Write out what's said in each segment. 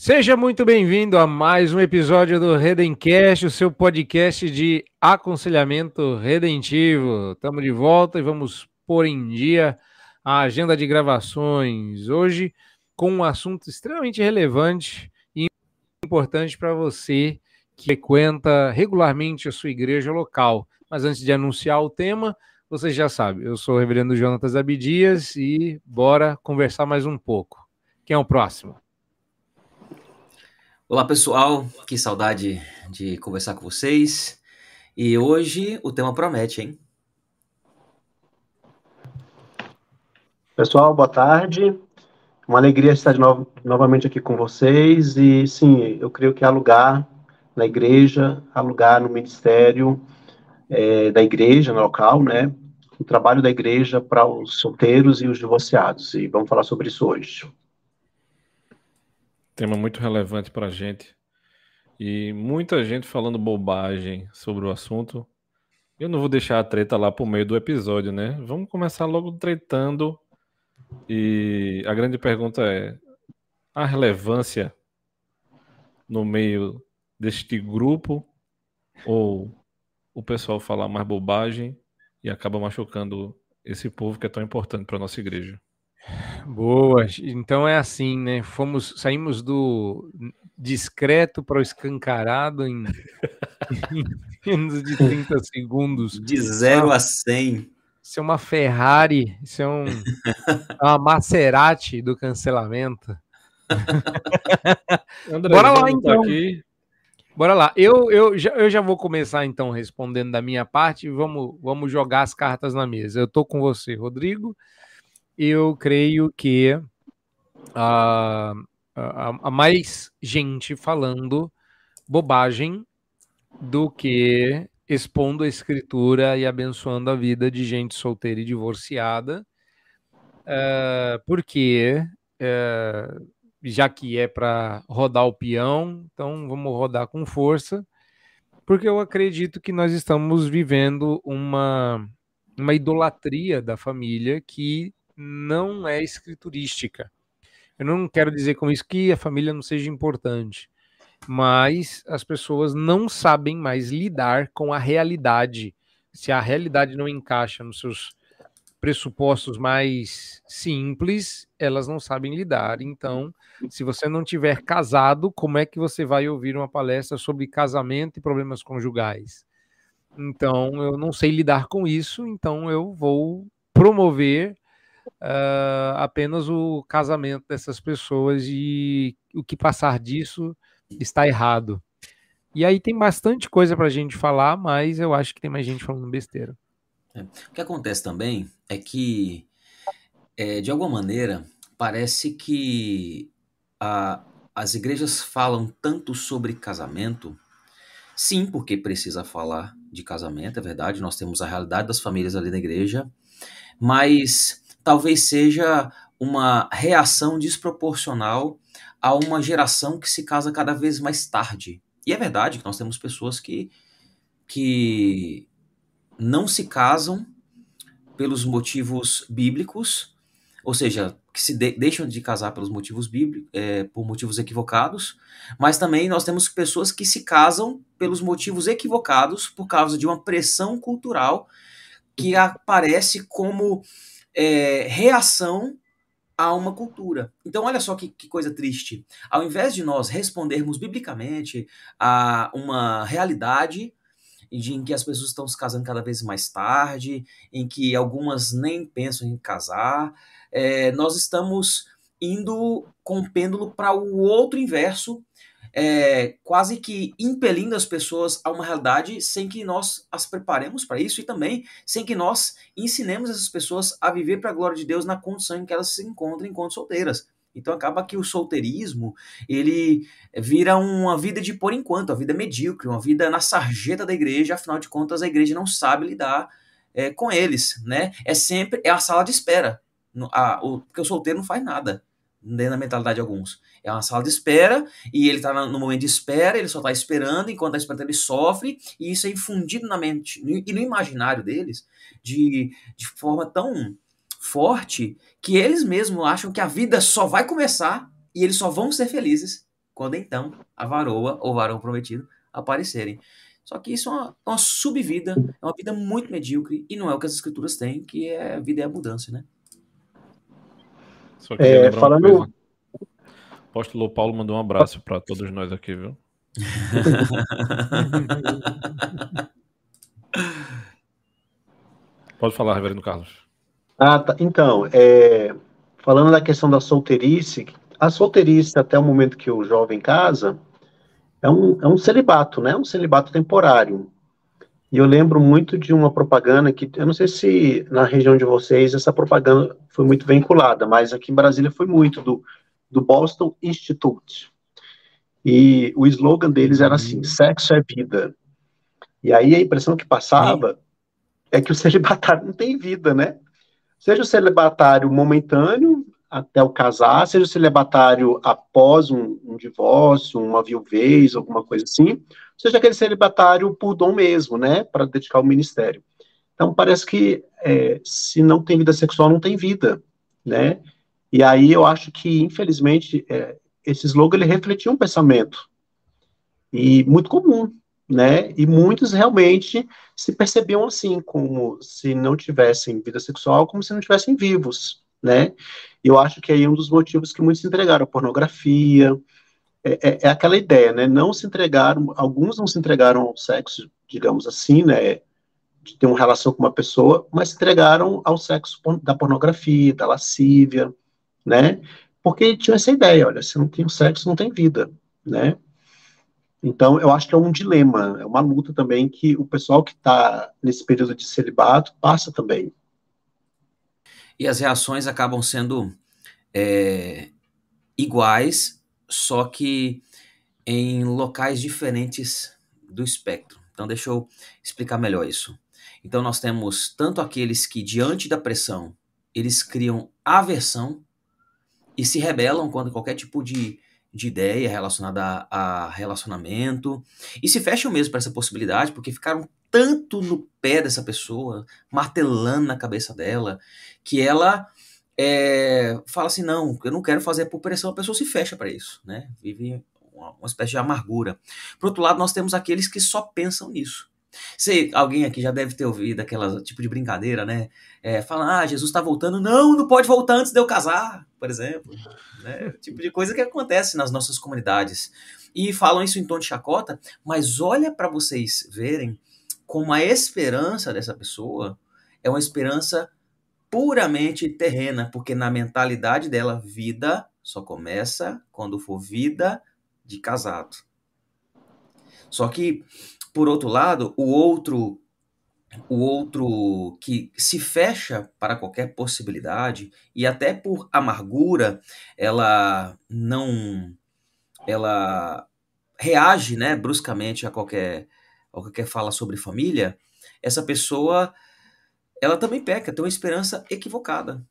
Seja muito bem-vindo a mais um episódio do Redencast, o seu podcast de aconselhamento redentivo. Estamos de volta e vamos pôr em dia a agenda de gravações. Hoje, com um assunto extremamente relevante e importante para você que frequenta regularmente a sua igreja local. Mas antes de anunciar o tema, você já sabe, eu sou o reverendo Jonatas Abidias e bora conversar mais um pouco. Quem é o próximo? Olá pessoal, que saudade de conversar com vocês. E hoje o tema promete, hein? Pessoal, boa tarde. Uma alegria estar novamente aqui com vocês. E sim, eu creio que alugar na igreja, alugar no ministério é, da igreja, no local, né? O trabalho da igreja para os solteiros e os divorciados. E vamos falar sobre isso hoje. Tema muito relevante para a gente. E muita gente falando bobagem sobre o assunto. Eu não vou deixar a treta lá pro meio do episódio, né? Vamos começar logo tretando. E a grande pergunta é: a relevância no meio deste grupo ou o pessoal falar mais bobagem e acaba machucando esse povo que é tão importante para nossa igreja? Boa. Então é assim, né? Fomos, saímos do discreto para o escancarado em, em menos de 30 segundos. De 0 a 100. Isso é uma Ferrari, isso é, um, é uma Maserati do cancelamento. André, Bora lá, então. Aqui. Bora lá. Eu, eu, já, eu já vou começar, então, respondendo da minha parte. Vamos, vamos jogar as cartas na mesa. Eu tô com você, Rodrigo eu creio que há uh, mais gente falando bobagem do que expondo a escritura e abençoando a vida de gente solteira e divorciada, uh, porque uh, já que é para rodar o peão, então vamos rodar com força, porque eu acredito que nós estamos vivendo uma, uma idolatria da família que não é escriturística. Eu não quero dizer com isso que a família não seja importante, mas as pessoas não sabem mais lidar com a realidade. Se a realidade não encaixa nos seus pressupostos mais simples, elas não sabem lidar. Então, se você não tiver casado, como é que você vai ouvir uma palestra sobre casamento e problemas conjugais? Então, eu não sei lidar com isso, então eu vou promover uh, apenas o casamento dessas pessoas e o que passar disso está errado. E aí tem bastante coisa para a gente falar, mas eu acho que tem mais gente falando besteira. É. O que acontece também é que, é, de alguma maneira, parece que a, as igrejas falam tanto sobre casamento, sim, porque precisa falar de casamento, é verdade, nós temos a realidade das famílias ali na igreja, mas talvez seja uma reação desproporcional a uma geração que se casa cada vez mais tarde. E é verdade que nós temos pessoas que, que não se casam pelos motivos bíblicos, ou seja, que se de, deixam de casar pelos motivos bíblicos, é, por motivos equivocados, mas também nós temos pessoas que se casam pelos motivos equivocados por causa de uma pressão cultural que aparece como é, reação a uma cultura. Então, olha só que, que, coisa triste. Ao invés de nós respondermos biblicamente a uma realidade de, em que as pessoas estão se casando cada vez mais tarde, em que algumas nem pensam em casar, é, nós estamos indo com o pêndulo para o outro inverso é, quase que impelindo as pessoas a uma realidade sem que nós as preparemos para isso e também sem que nós ensinemos essas pessoas a viver para a glória de Deus na condição em que elas se encontram enquanto solteiras. Então acaba que o solteirismo ele vira uma vida de por enquanto, a vida medíocre, uma vida na sarjeta da igreja. Afinal de contas, a igreja não sabe lidar é, com eles, né? É sempre é a sala de espera, a, o, porque o solteiro não faz nada da mentalidade de alguns. É uma sala de espera e ele está no momento de espera, ele só está esperando, enquanto está esperando ele sofre, e isso é infundido na mente e no imaginário deles de, de forma tão forte que eles mesmos acham que a vida só vai começar e eles só vão ser felizes quando então a varoa ou varão prometido aparecerem. Só que isso é uma, uma subvida, é uma vida muito medíocre e não é o que as escrituras têm, que é a vida é abundância, né? Só queria é, falando... uma coisa. O apóstolo Paulo mandou um abraço para todos nós aqui, viu? Pode falar, Reverendo Carlos. Ah, tá. Então, é, falando da questão da solteirice, a solteirice até o momento que o jovem casa é um, é um celibato, né? Um celibato temporário. E eu lembro muito de uma propaganda que, eu não sei se na região de vocês essa propaganda foi muito vinculada, mas aqui em Brasília foi muito, do, do Boston Institute. E o slogan deles era assim: uhum. sexo é vida. E aí a impressão que passava Sim. é que o celibatário não tem vida, né? Seja o celibatário momentâneo, até o casar, seja o celibatário após um, um, divórcio, uma viuvez, alguma coisa assim, seja aquele celibatário por dom mesmo, né, para dedicar ao ministério. Então, parece que é, se não tem vida sexual, não tem vida, né? E aí eu acho que, infelizmente, é, esse slogan ele refletia um pensamento e muito comum, né? E muitos realmente se percebiam assim, como se não tivessem vida sexual, como se não tivessem vivos, né? E eu acho que aí é um dos motivos que muitos se entregaram pornografia, é, é, é, aquela ideia, né? Não se entregaram, alguns não se entregaram ao sexo, digamos assim, né? De ter uma relação com uma pessoa, mas se entregaram ao sexo da pornografia, da lascívia, né? porque tinha essa ideia, olha, se não tem sexo, não tem vida, né? Então, eu acho que é um dilema, é uma luta também que o pessoal que está nesse período de celibato passa também. E as reações acabam sendo é, iguais, só que em locais diferentes do espectro. Então, deixa eu explicar melhor isso. Então, nós temos tanto aqueles que, diante da pressão, eles criam aversão e se rebelam contra qualquer tipo de, de ideia relacionada a, a relacionamento e se fecham mesmo para essa possibilidade porque ficaram tanto no pé dessa pessoa, martelando na cabeça dela, que ela é, fala assim: não, eu não quero fazer por pressão, a pessoa se fecha para isso, né? Vive uma, uma espécie de amargura. Por outro lado, nós temos aqueles que só pensam nisso. Sei, alguém aqui já deve ter ouvido aquela tipo de brincadeira, né? É, fala, ah, Jesus está voltando. Não, não pode voltar antes de eu casar, por exemplo. Né? Tipo de coisa que acontece nas nossas comunidades. E falam isso em tom de chacota, mas olha para vocês verem como a esperança dessa pessoa é uma esperança puramente terrena, porque na mentalidade dela, vida só começa quando for vida de casado. Só que por outro lado, o outro o outro que se fecha para qualquer possibilidade e até por amargura, ela não ela reage, né, bruscamente a qualquer a qualquer fala sobre família, essa pessoa ela também peca, tem uma esperança equivocada,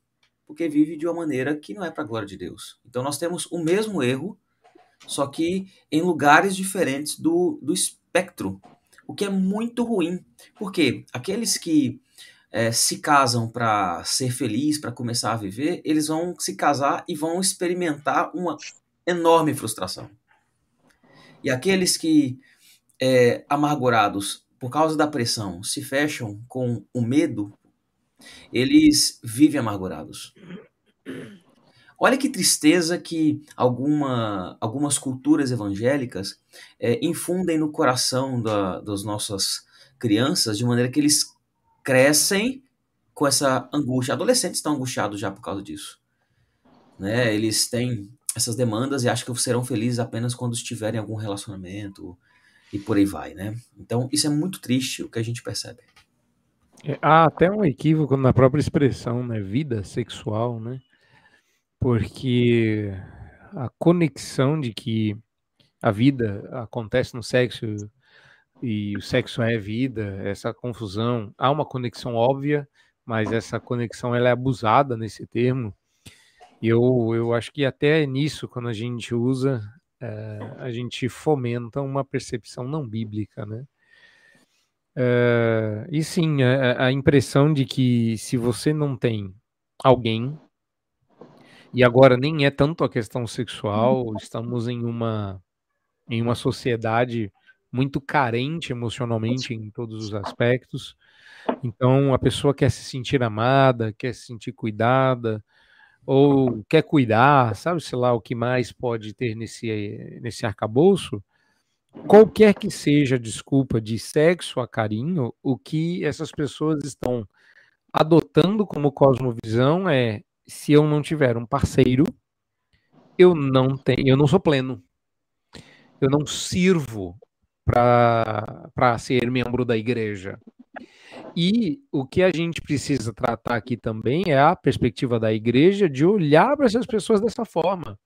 porque vive de uma maneira que não é para a glória de Deus. Então nós temos o mesmo erro, só que em lugares diferentes do, do espectro o que é muito ruim, porque aqueles que é, se casam para ser feliz, para começar a viver, eles vão se casar e vão experimentar uma enorme frustração. E aqueles que, é, amargurados por causa da pressão, se fecham com o medo, eles vivem amargurados. Olha que tristeza que alguma, algumas culturas evangélicas é, infundem no coração da, das nossas crianças, de maneira que eles crescem com essa angústia. Adolescentes estão angustiados já por causa disso. Né? Eles têm essas demandas e acham que serão felizes apenas quando estiverem em algum relacionamento e por aí vai, né? Então, isso é muito triste o que a gente percebe. É, há até um equívoco na própria expressão, né? Vida sexual, né? porque a conexão de que a vida acontece no sexo e o sexo é vida, essa confusão, há uma conexão óbvia, mas essa conexão ela é abusada nesse termo. E eu, eu acho que até nisso, quando a gente usa, é, a gente fomenta uma percepção não bíblica, né? É, e sim, a, a impressão de que se você não tem alguém e agora nem é tanto a questão sexual, estamos em uma em uma sociedade muito carente emocionalmente em todos os aspectos. Então, a pessoa quer se sentir amada, quer se sentir cuidada, ou quer cuidar, sabe, sei lá, o que mais pode ter nesse, nesse arcabouço. Qualquer que seja a desculpa de sexo a carinho, o que essas pessoas estão adotando como cosmovisão é: se eu não tiver um parceiro, eu não tenho, eu não sou pleno. Eu não sirvo para ser membro da igreja. E o que a gente precisa tratar aqui também é a perspectiva da igreja de olhar para essas pessoas dessa forma.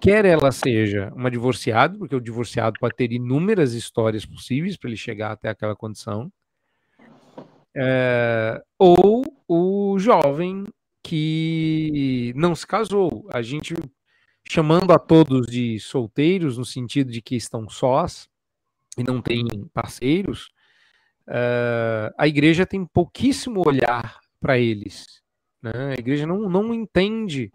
Quer ela seja uma divorciada, porque o divorciado pode ter inúmeras histórias possíveis para ele chegar até aquela condição, é, ou o jovem que não se casou. A gente chamando a todos de solteiros, no sentido de que estão sós e não têm parceiros, uh, a igreja tem pouquíssimo olhar para eles. Né? A igreja não, não entende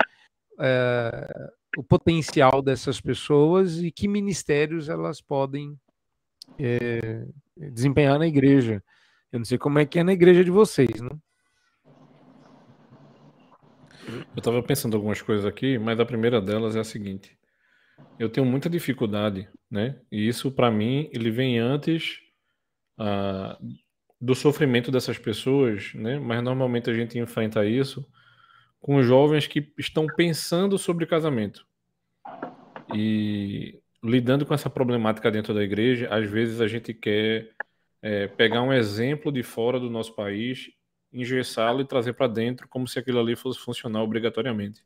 uh, o potencial dessas pessoas e que ministérios elas podem é, desempenhar na igreja. Eu não sei como é que é na igreja de vocês, né? Eu estava pensando algumas coisas aqui, mas a primeira delas é a seguinte: eu tenho muita dificuldade, né? E isso para mim ele vem antes do sofrimento dessas pessoas, né? Mas normalmente a gente enfrenta isso com jovens que estão pensando sobre casamento e lidando com essa problemática dentro da igreja. Às vezes a gente quer é, pegar um exemplo de fora do nosso país engessá-lo e trazer para dentro como se aquilo ali fosse funcionar obrigatoriamente.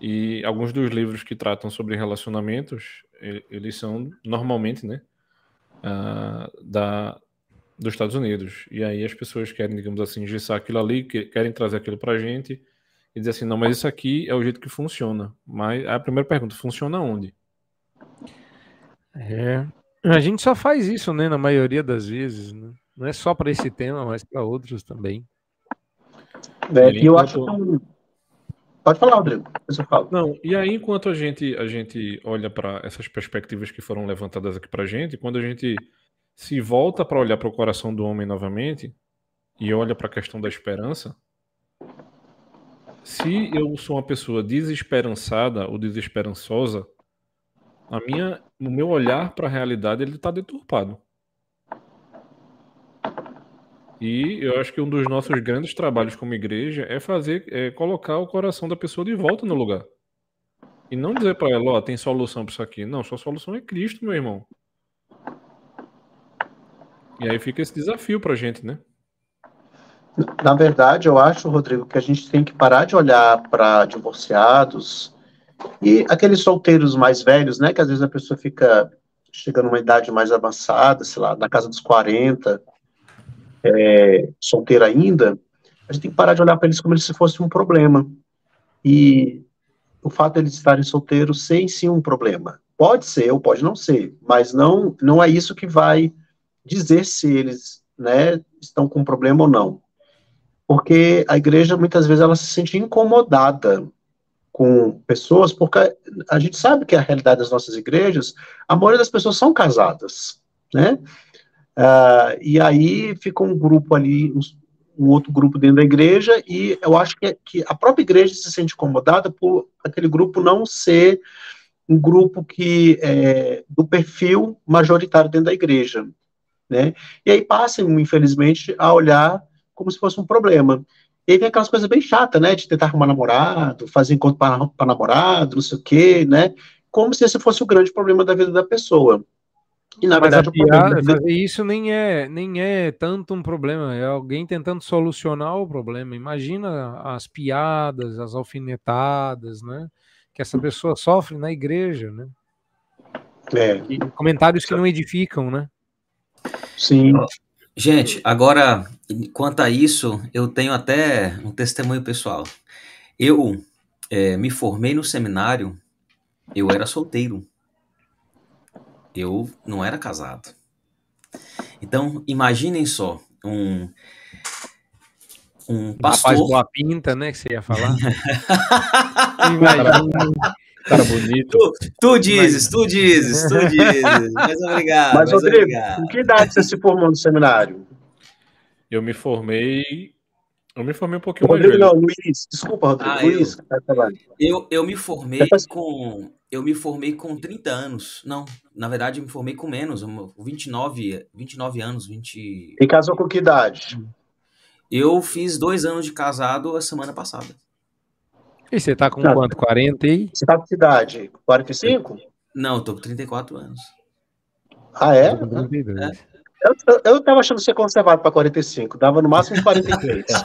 E alguns dos livros que tratam sobre relacionamentos, eles são normalmente, né, uh, da dos Estados Unidos. E aí as pessoas querem, digamos assim, engessar aquilo ali, querem trazer aquilo para a gente e dizer assim, não, mas isso aqui é o jeito que funciona. Mas a primeira pergunta, funciona onde? É, a gente só faz isso, né, na maioria das vezes, né? Não é só para esse tema, mas para outros também. É, e eu acho que... Pode falar, Rodrigo. Eu falo. Não, e aí, enquanto a gente, a gente olha para essas perspectivas que foram levantadas aqui para a gente, quando a gente se volta para olhar para o coração do homem novamente e olha para a questão da esperança, se eu sou uma pessoa desesperançada ou desesperançosa, a minha, o meu olhar para a realidade ele está deturpado. E eu acho que um dos nossos grandes trabalhos como igreja é fazer, é colocar o coração da pessoa de volta no lugar. E não dizer para ela, ó, oh, tem solução para isso aqui. Não, sua solução é Cristo, meu irmão. E aí fica esse desafio para a gente, né? Na verdade, eu acho, Rodrigo, que a gente tem que parar de olhar para divorciados e aqueles solteiros mais velhos, né? Que às vezes a pessoa fica chegando numa idade mais avançada, sei lá, na casa dos 40, é, solteira ainda, a gente tem que parar de olhar para eles como se fosse um problema. E o fato de eles estarem solteiros ser em si um problema. Pode ser ou pode não ser, mas não, não é isso que vai dizer se eles né, estão com problema ou não. Porque a igreja, muitas vezes, ela se sente incomodada com pessoas, porque a gente sabe que a realidade das nossas igrejas, a maioria das pessoas são casadas, né? Uh, e aí fica um grupo ali, um, outro grupo dentro da igreja, e eu acho que, que a própria igreja se sente incomodada por aquele grupo não ser um grupo que é, do perfil majoritário dentro da igreja, né? E aí passam, infelizmente, a olhar como se fosse um problema. E aí vem aquelas coisas bem chatas, né? De tentar arrumar namorado, fazer encontro para namorado, não sei o quê, né? Como se esse fosse o grande problema da vida da pessoa. E na Mas verdade, piada, fazer isso nem é, nem é tanto um problema, é alguém tentando solucionar o problema. Imagina as piadas, as alfinetadas, né? Que essa pessoa sofre na igreja, né? É. E comentários que não edificam, né? Sim. Gente, agora, quanto a isso, eu tenho até um testemunho pessoal. Eu é, me formei no seminário, eu era solteiro eu não era casado. Então, imaginem só, um, um pastor... Rapaz boa pinta, né, que você ia falar. Imagina Cara bonito. Tu, tu dizes, tu dizes, tu dizes. Mas obrigado. Mas, mas Rodrigo, obrigado. com que idade você se formou no seminário? Eu me formei. Eu me formei um pouquinho mais Rodrigo, velho. não, Luiz. Desculpa, Rodrigo. Ah, Luiz, que tá. Eu, eu me formei com eu me formei com 30 anos. Não, na verdade eu me formei com menos, um, 29, 29 anos, 20. E casou com que idade? Eu fiz dois anos de casado a semana passada. E você tá com Tá. quanto? 40 aí? Você tá com que idade? 45? Não, eu tô com 34 anos. Ah, é? 32. Eu, eu, tava achando você conservado para 45. Dava no máximo 43.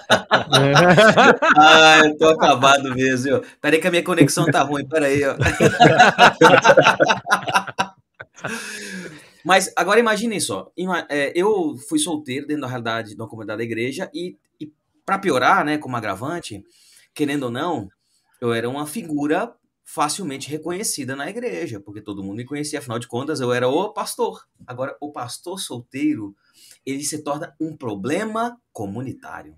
Ah, eu tô acabado mesmo. viu? Peraí que a minha conexão tá ruim, peraí, ó. Mas agora imaginem só, é, eu fui solteiro dentro da realidade da comunidade da igreja e, e para piorar, né, como agravante, querendo ou não, eu era uma figura facilmente reconhecida na igreja, porque todo mundo me conhecia, afinal de contas eu era o pastor. Agora, o pastor solteiro, ele se torna um problema comunitário.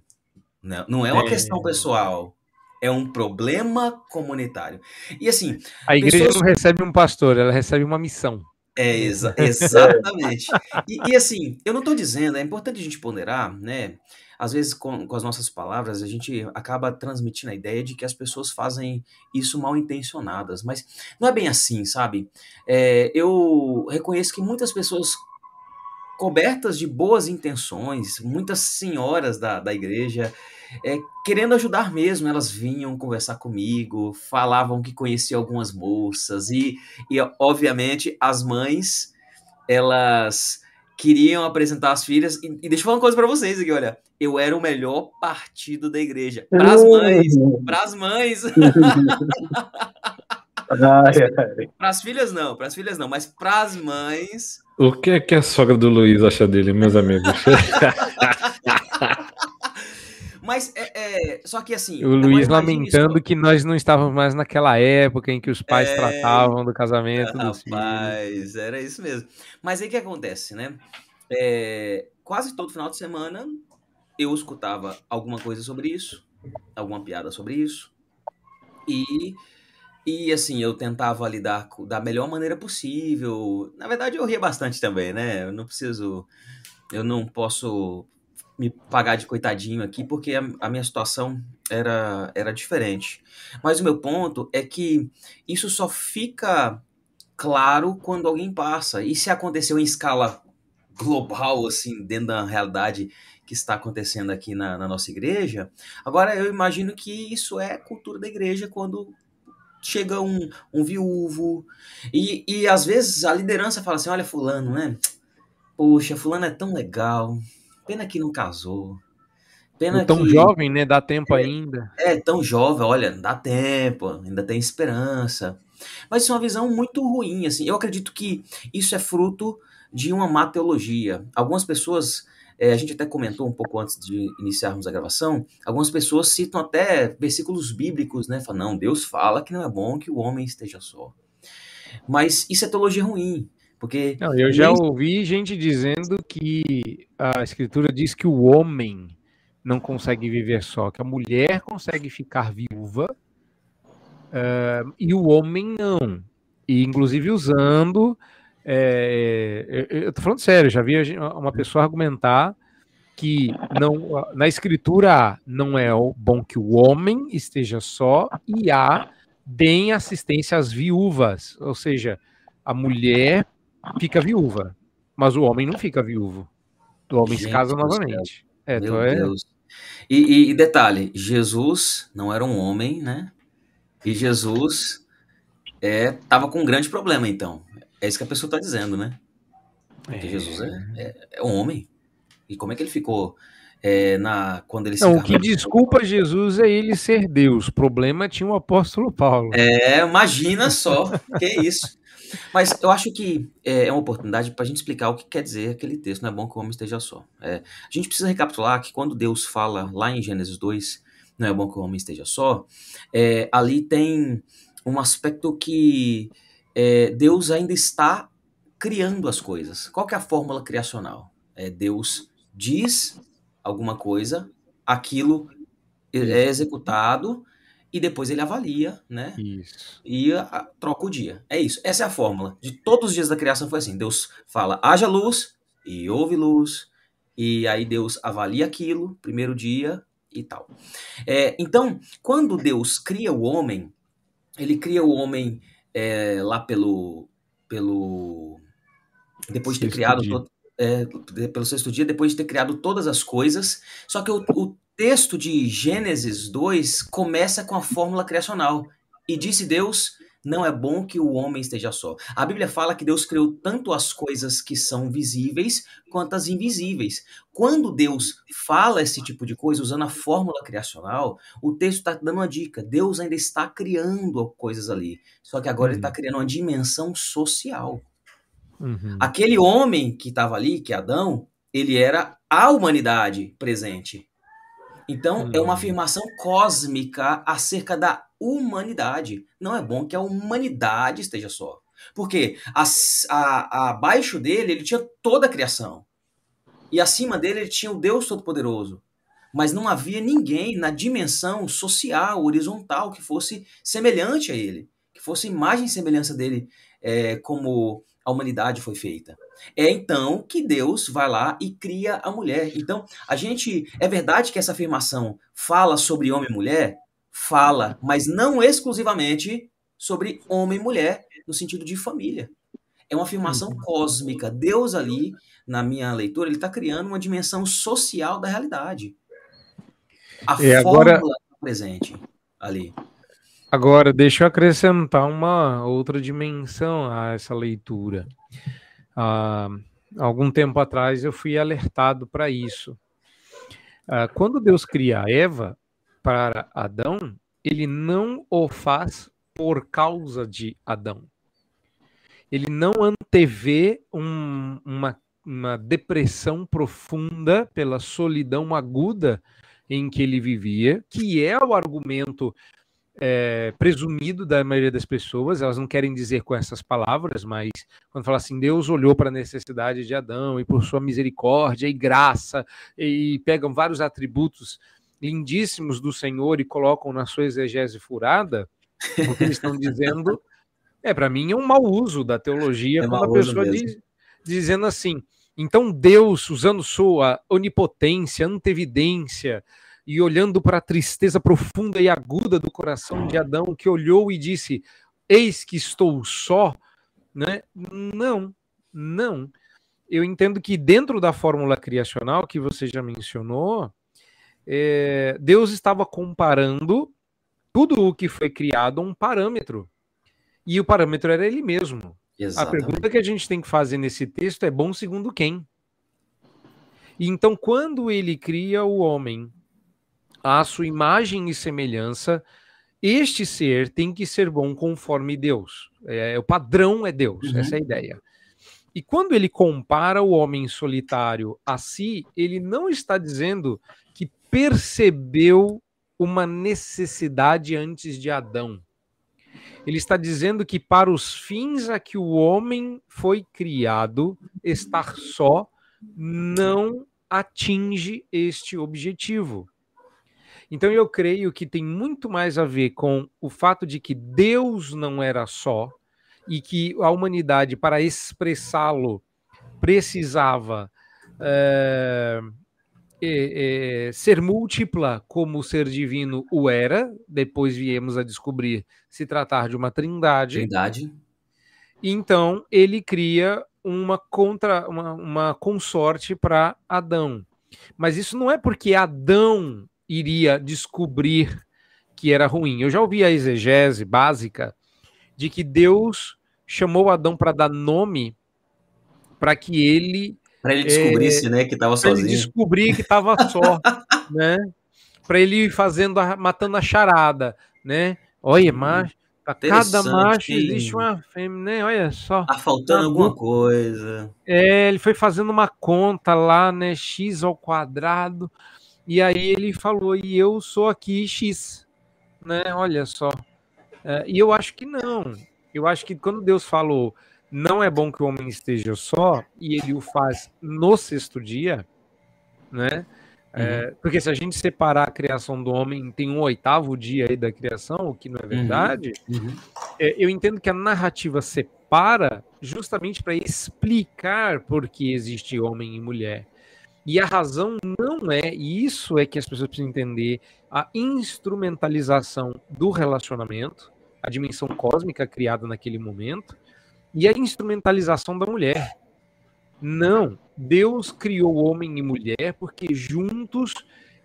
Não, não é uma É. questão pessoal, é um problema comunitário. E assim, A igreja Pessoas- não recebe um pastor, ela recebe uma missão. é exa- exatamente. E, e, assim, eu não estou dizendo, é importante a gente ponderar, né? Às vezes, com, com as nossas palavras, a gente acaba transmitindo a ideia de que as pessoas fazem isso mal intencionadas, mas não é bem assim, sabe? É, eu reconheço que muitas pessoas cobertas de boas intenções, muitas senhoras da, da igreja, é, querendo ajudar mesmo, elas vinham conversar comigo, falavam que conheciam algumas moças e, e obviamente as mães elas queriam apresentar as filhas. E, e deixa eu falar uma coisa para vocês aqui, olha, eu era o melhor partido da igreja. Para as mães, para as mães, Ai, ai. para as filhas não, para as filhas não, mas para as mães. O que é que a sogra do Luiz acha dele, meus amigos? Mas é, é- só que assim. O agora Luiz lamentando só. que nós não estávamos mais naquela época em que os pais É, tratavam do casamento dos filhos. Era isso mesmo. Mas aí o que acontece, né? É, quase todo final de semana eu escutava alguma coisa sobre isso, alguma piada sobre isso. E, e assim, eu tentava lidar da melhor maneira possível. Na verdade, eu ria bastante também, né? Eu não preciso. Eu não posso me pagar de coitadinho aqui, porque a, a minha situação era, era diferente. Mas o meu ponto é que isso só fica claro quando alguém passa. E se aconteceu em escala global, assim, dentro da realidade que está acontecendo aqui na, na nossa igreja, agora eu imagino que isso é cultura da igreja quando chega um, um viúvo e, e às vezes a liderança fala assim, olha fulano, né? Poxa, fulano é tão legal, pena que não casou. Pena tão que jovem, né? Dá tempo ainda. é tão jovem, olha, dá tempo, ainda tem esperança. Mas isso é uma visão muito ruim, assim. Eu acredito que isso é fruto de uma má teologia. Algumas pessoas, é, a gente até comentou um pouco antes de iniciarmos a gravação, algumas pessoas citam até versículos bíblicos, né? Falam, não, Deus fala que não é bom que o homem esteja só. Mas isso é teologia ruim, porque Não, eu já ouvi gente dizendo que a escritura diz que o homem não consegue viver só, que a mulher consegue ficar viúva eh, e o homem não. E inclusive usando. eh, eu, eu tô falando sério, já vi uma pessoa argumentar que não, na escritura A, não é bom que o homem esteja só e A deem assistência às viúvas, ou seja, a mulher fica viúva, mas o homem não fica viúvo. O homem se Gente casa do céu. novamente. É, Meu é, Deus. E, e- e detalhe, Jesus não era um homem, né? E Jesus é, tava com um grande problema, então. É isso que a pessoa está dizendo, né? Porque É. Jesus é, é, é um homem. E como é que ele ficou é, na, quando ele se Não, o que desculpa Jesus é ele ser Deus. O problema tinha o apóstolo Paulo. É, imagina só, que isso. Mas eu acho que é é uma oportunidade para a gente explicar o que quer dizer aquele texto, não é bom que o homem esteja só. É, a gente precisa recapitular que quando Deus fala lá em Gênesis 2, não é bom que o homem esteja só, é, ali tem um aspecto que é, Deus ainda está criando as coisas. Qual que é a fórmula criacional? É, Deus diz alguma coisa, aquilo é executado e depois ele avalia, né? Isso. E a, troca o dia. É isso. Essa é a fórmula. De todos os dias da criação foi assim. Deus fala, haja luz, e houve luz. E aí Deus avalia aquilo, primeiro dia e tal. É, então, quando Deus cria o homem, ele cria o homem é, lá pelo. pelo depois de ter criado. Todo, é, pelo sexto dia, depois de ter criado todas as coisas. Só que o, o texto de Gênesis 2 começa com a fórmula criacional. E disse Deus: não é bom que o homem esteja só. A Bíblia fala que Deus criou tanto as coisas que são visíveis quanto as invisíveis. Quando Deus fala esse tipo de coisa usando a fórmula criacional, o texto está dando uma dica. Deus ainda está criando coisas ali. Só que agora uhum. ele está criando uma dimensão social. Uhum. Aquele homem que estava ali, que é Adão, ele era a humanidade presente. Então, uhum. é uma uhum. afirmação cósmica acerca da humanidade. Não é bom que a humanidade esteja só. Porque a, a, abaixo dele ele tinha toda a criação. E acima dele ele tinha o Deus Todo-Poderoso. Mas não havia ninguém na dimensão social, horizontal, que fosse semelhante a ele, que fosse imagem e semelhança dele, é, como a humanidade foi feita. É então que Deus vai lá e cria a mulher. Então, a gente. É verdade que essa afirmação fala sobre homem e mulher? Fala, mas não exclusivamente sobre homem e mulher, no sentido de família. É uma afirmação uhum. cósmica. Deus ali, na minha leitura, ele está criando uma dimensão social da realidade. A é, fórmula agora... presente ali. Agora, deixa eu acrescentar uma outra dimensão a essa leitura. Ah, algum tempo atrás eu fui alertado para isso. Ah, quando Deus cria Eva para Adão, ele não o faz por causa de Adão. Ele não antevê um, uma, uma depressão profunda pela solidão aguda em que ele vivia, que é o argumento é, presumido da maioria das pessoas, elas não querem dizer com essas palavras, mas quando fala assim, Deus olhou para a necessidade de Adão e por sua misericórdia e graça, e pegam vários atributos lindíssimos do Senhor e colocam na sua exegese furada, o que eles estão dizendo é, para mim, é um mau uso da teologia, é quando a pessoa diz, dizendo assim, então Deus, usando sua onipotência, antevidência, e olhando para a tristeza profunda e aguda do coração de Adão, que olhou e disse: Eis que estou só, né? Não, não. Eu entendo que dentro da fórmula criacional que você já mencionou, é, Deus estava comparando tudo o que foi criado a um parâmetro. E o parâmetro era ele mesmo. Exatamente. A pergunta que a gente tem que fazer nesse texto é bom segundo quem? E então, quando ele cria o homem à sua imagem e semelhança, este ser tem que ser bom conforme Deus. É, o padrão é Deus, uhum. essa é a ideia. E quando ele compara o homem solitário a si, ele não está dizendo que percebeu uma necessidade antes de Adão. Ele está dizendo que para os fins a que o homem foi criado, estar só não atinge este objetivo. Então eu creio que tem muito mais a ver com o fato de que Deus não era só e que a humanidade, para expressá-lo, precisava é, é, é, ser múltipla como o ser divino o era. Depois viemos a descobrir se tratar de uma trindade. Trindade. Então ele cria uma contra uma, uma consorte para Adão. Mas isso não é porque Adão iria descobrir que era ruim. Eu já ouvi a exegese básica de que Deus chamou Adão para dar nome para que ele para ele descobrisse, é, né, que estava sozinho. Ele descobrir que estava só, né? Para ele ir fazendo a, matando a charada, né? Olha, macho, para cada macho existe uma fêmea, né? Olha só. Tá faltando alguma coisa. É, ele foi fazendo uma conta lá, né, x ao quadrado. E aí ele falou, e eu sou aqui X, né? Olha só. É, e eu acho que não. Eu acho que quando Deus falou, não é bom que o homem esteja só, e ele o faz no sexto dia, né? É, uhum. porque se a gente separar a criação do homem, tem um oitavo dia aí da criação, o que não é uhum. verdade. Uhum. É, eu entendo que a narrativa separa justamente para explicar por que existe homem e mulher. E a razão não é, e isso é que as pessoas precisam entender, a instrumentalização do relacionamento, a dimensão cósmica criada naquele momento, e a instrumentalização da mulher. Não, Deus criou homem e mulher porque juntos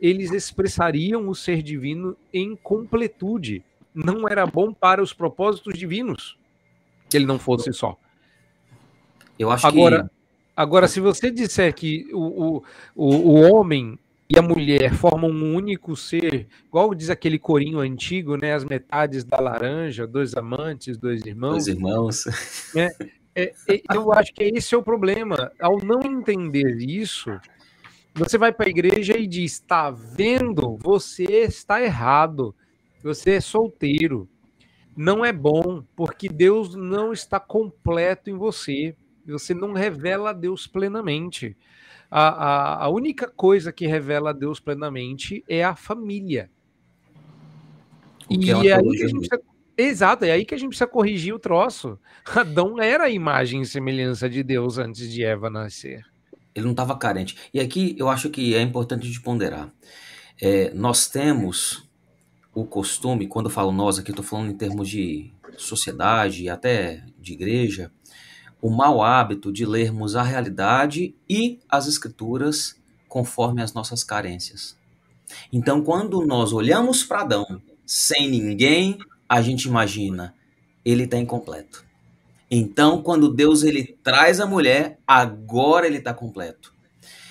eles expressariam o ser divino em completude. Não era bom para os propósitos divinos que ele não fosse só. Eu acho agora, que... agora se você disser que o, o, o homem e a mulher formam um único ser, igual diz aquele corinho antigo, né? As metades da laranja, dois amantes, dois irmãos. Dois irmãos. Né? É, é, eu acho que esse é o problema. Ao não entender isso, você vai para a igreja e diz: está vendo? Você está errado. Você é solteiro. Não é bom, porque Deus não está completo em você. Você não revela a Deus plenamente. A, a, a única coisa que revela a Deus plenamente é a família. E é aí que a gente precisa Exato, é aí que a gente precisa corrigir o troço. Adão era a imagem e semelhança de Deus antes de Eva nascer. Ele não estava carente. E aqui eu acho que é importante de ponderar. É, nós temos o costume, quando eu falo nós aqui, estou falando em termos de sociedade até de igreja, o mau hábito de lermos a realidade e as escrituras conforme as nossas carências. Então, quando nós olhamos para Adão sem ninguém a gente imagina, ele está incompleto. Então, quando Deus ele traz a mulher, agora ele está completo.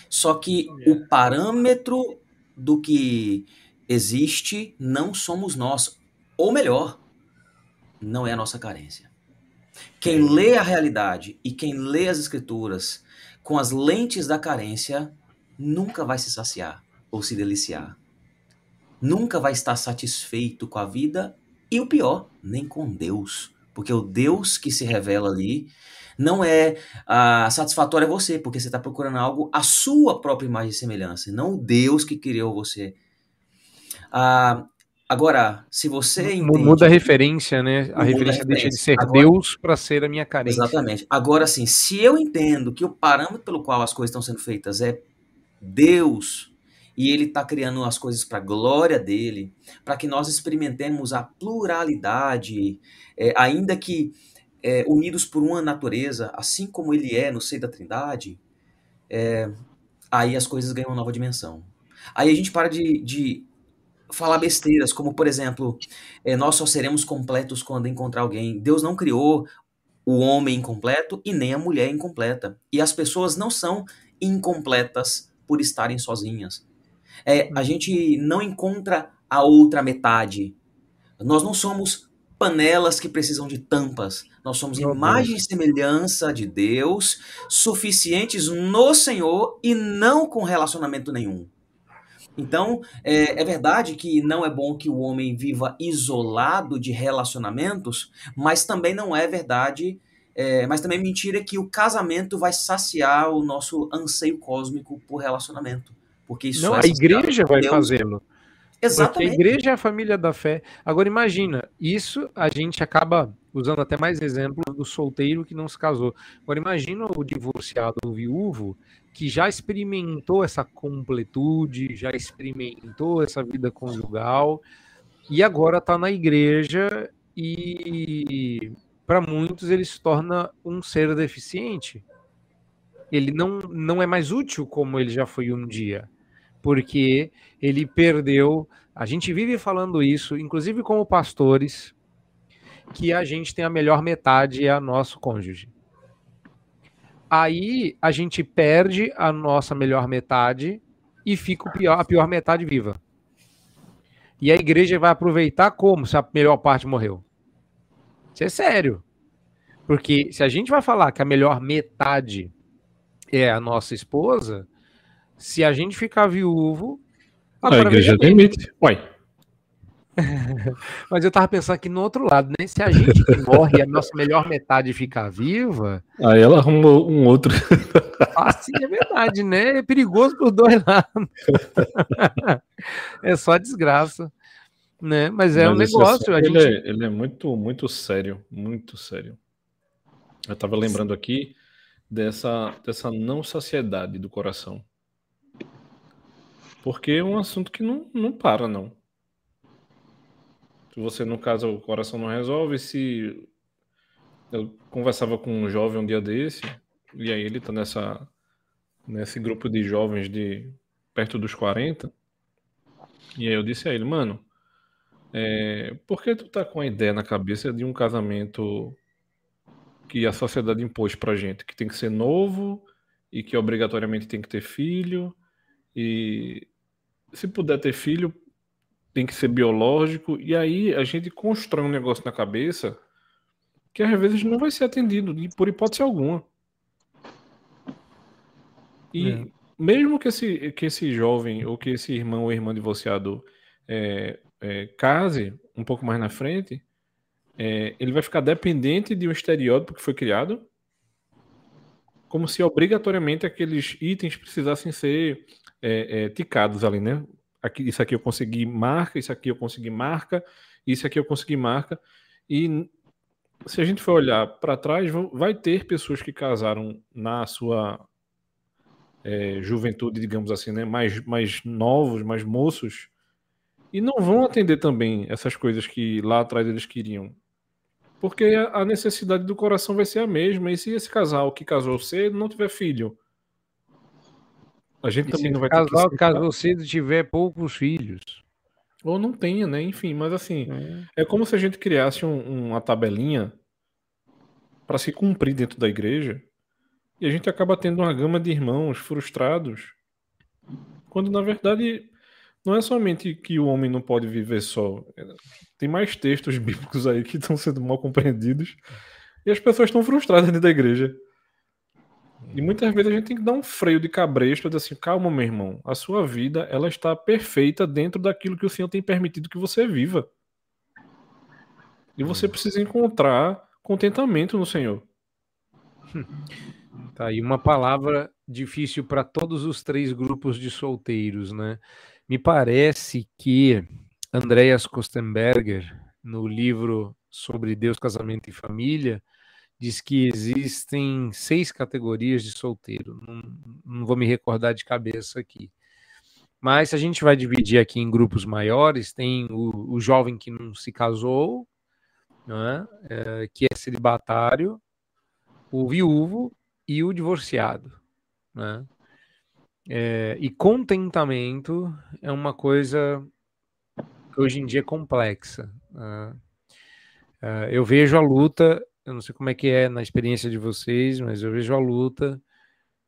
Só que o parâmetro do que existe não somos nós. Ou melhor, não é a nossa carência. Quem lê a realidade e quem lê as escrituras com as lentes da carência nunca vai se saciar ou se deliciar. Nunca vai estar satisfeito com a vida e o pior, nem com Deus. Porque o Deus que se revela ali não é ah, satisfatório a você, porque você está procurando algo à sua própria imagem e semelhança, não o Deus que criou você. Ah, agora, se você entende, Muda a referência, né? A referência, deixa de ser agora, Deus para ser a minha carência. Exatamente. Agora, sim, se eu entendo que o parâmetro pelo qual as coisas estão sendo feitas é Deus e ele está criando as coisas para a glória dele, para que nós experimentemos a pluralidade, é, ainda que é, unidos por uma natureza, assim como ele é no seio da Trindade, é, aí as coisas ganham uma nova dimensão. Aí a gente para de, de falar besteiras, como por exemplo, é, nós só seremos completos quando encontrar alguém. Deus não criou o homem incompleto e nem a mulher incompleta. E as pessoas não são incompletas por estarem sozinhas. É, a gente não encontra a outra metade. Nós não somos panelas que precisam de tampas. Nós somos Meu imagem Deus. e semelhança de Deus, suficientes no Senhor e não com relacionamento nenhum. Então, é, é, verdade que não é bom que o homem viva isolado de relacionamentos, mas também não é verdade, é, mas também é mentira que o casamento vai saciar o nosso anseio cósmico por relacionamento. Porque isso Não, é a igreja vai fazê-lo. Exatamente. Porque a igreja é a família da fé. Agora imagina, isso a gente acaba usando até mais exemplos do solteiro que não se casou. Agora imagina o divorciado, o viúvo, que já experimentou essa completude, já experimentou essa vida conjugal e agora está na igreja e para muitos ele se torna um ser deficiente. Ele não, não é mais útil como ele já foi um dia porque ele perdeu. A gente vive falando isso, inclusive como pastores, que a gente tem a melhor metade é a nosso cônjuge. Aí a gente perde a nossa melhor metade e fica pior, a pior metade viva. E a igreja vai aproveitar como se a melhor parte morreu? Isso é sério. Porque se a gente vai falar que a melhor metade é a nossa esposa, se a gente ficar viúvo. A igreja demite. Uai. Mas eu tava pensando aqui no outro lado, né? Se a gente que morre, a nossa melhor metade ficar viva. Aí ela arrumou um outro. Assim é verdade, né? É perigoso por dois lados. é só desgraça. Né? Mas é Mas um negócio. Assim, ele, gente... é, ele é muito, muito sério. Muito sério. Eu tava lembrando aqui dessa, dessa não saciedade do coração. Porque é um assunto que não, não para, não. Se você, no caso, o coração não resolve, se. Eu conversava com um jovem um dia desse, e aí ele tá nessa, nesse grupo de jovens de perto dos 40. E aí eu disse a ele, mano, é, por que tu tá com a ideia na cabeça de um casamento que a sociedade impôs pra gente, que tem que ser novo e que obrigatoriamente tem que ter filho e se puder ter filho tem que ser biológico e aí a gente constrói um negócio na cabeça que às vezes não vai ser atendido por hipótese alguma. E é. mesmo que esse, que esse jovem ou que esse irmão ou irmã divorciado é, é, case um pouco mais na frente, é, ele vai ficar dependente de um estereótipo que foi criado, como se obrigatoriamente aqueles itens precisassem ser é, é, ticados ali, né? Aqui, isso aqui eu consegui marca, isso aqui eu consegui marca, isso aqui eu consegui marca. E se a gente for olhar para trás, vai ter pessoas que casaram na sua é, juventude, digamos assim, né? mais, mais novos, mais moços, e não vão atender também essas coisas que lá atrás eles queriam. Porque a necessidade do coração vai ser a mesma. E se esse casal que casou cedo não tiver filho? A gente e também não vai casal, ter que casou cedo tiver poucos filhos. Ou não tenha, né? Enfim, mas assim, é, é como se a gente criasse um, uma tabelinha para se cumprir dentro da igreja e a gente acaba tendo uma gama de irmãos frustrados, quando na verdade não é somente que o homem não pode viver só. Tem mais textos bíblicos aí que estão sendo mal compreendidos. E as pessoas estão frustradas dentro da igreja. E muitas vezes a gente tem que dar um freio de cabresto, dizer assim, calma, meu irmão, a sua vida ela está perfeita dentro daquilo que o Senhor tem permitido que você viva. E você precisa encontrar contentamento no Senhor. Tá aí uma palavra difícil para todos os três grupos de solteiros, né? Me parece que Andreas Kostenberger, no livro sobre Deus, casamento e família, diz que existem seis categorias de solteiro. Não, não vou me recordar de cabeça aqui. Mas se a gente vai dividir aqui em grupos maiores, tem o, o jovem que não se casou, né, é, que é celibatário, o viúvo e o divorciado. Né? É, e contentamento é uma coisa que hoje em dia é complexa. Né? Uh, eu vejo a luta, eu não sei como é que é na experiência de vocês, mas eu vejo a luta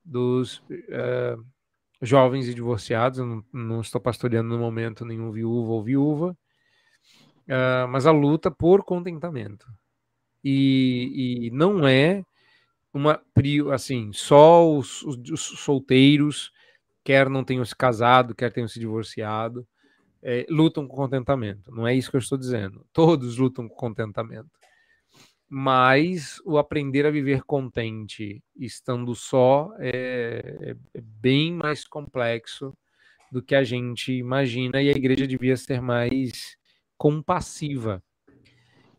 dos uh, jovens e divorciados. Eu não, não, estou pastoreando no momento nenhum viúvo ou viúva, uh, mas a luta por contentamento. E, e não é uma assim só os, os, os solteiros quer não tenham se casado, quer tenham se divorciado, é, lutam com contentamento. Não é isso que eu estou dizendo. Todos lutam com contentamento. Mas o aprender a viver contente estando só é, é bem mais complexo do que a gente imagina, e a igreja devia ser mais compassiva.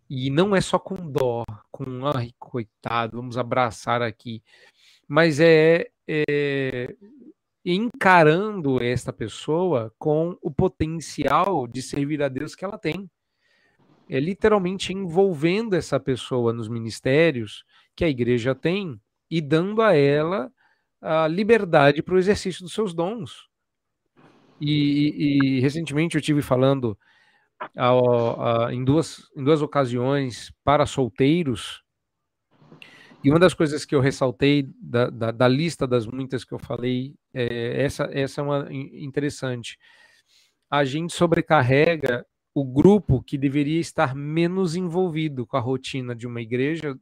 E não é só com dó, com ai, coitado, vamos abraçar aqui, mas é, é encarando esta pessoa com o potencial de servir a Deus que ela tem. É literalmente envolvendo essa pessoa nos ministérios que a igreja tem e dando a ela a liberdade para o exercício dos seus dons. E, e, e recentemente eu tive falando em, duas, em duas ocasiões para solteiros e uma das coisas que eu ressaltei da, da, da lista das muitas que eu falei, é, essa, essa é uma interessante. A gente sobrecarrega o grupo que deveria estar menos envolvido com a rotina de uma igreja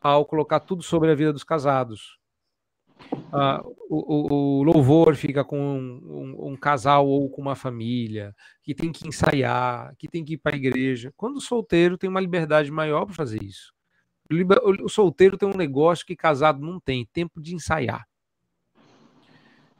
ao colocar tudo sobre a vida dos casados. uh, o, o, louvor fica com um, um, um, casal ou com uma família, que tem que ensaiar, que tem que ir para a igreja. Quando o solteiro tem uma liberdade maior para fazer isso. O, o solteiro tem um negócio que casado não tem, tempo de ensaiar.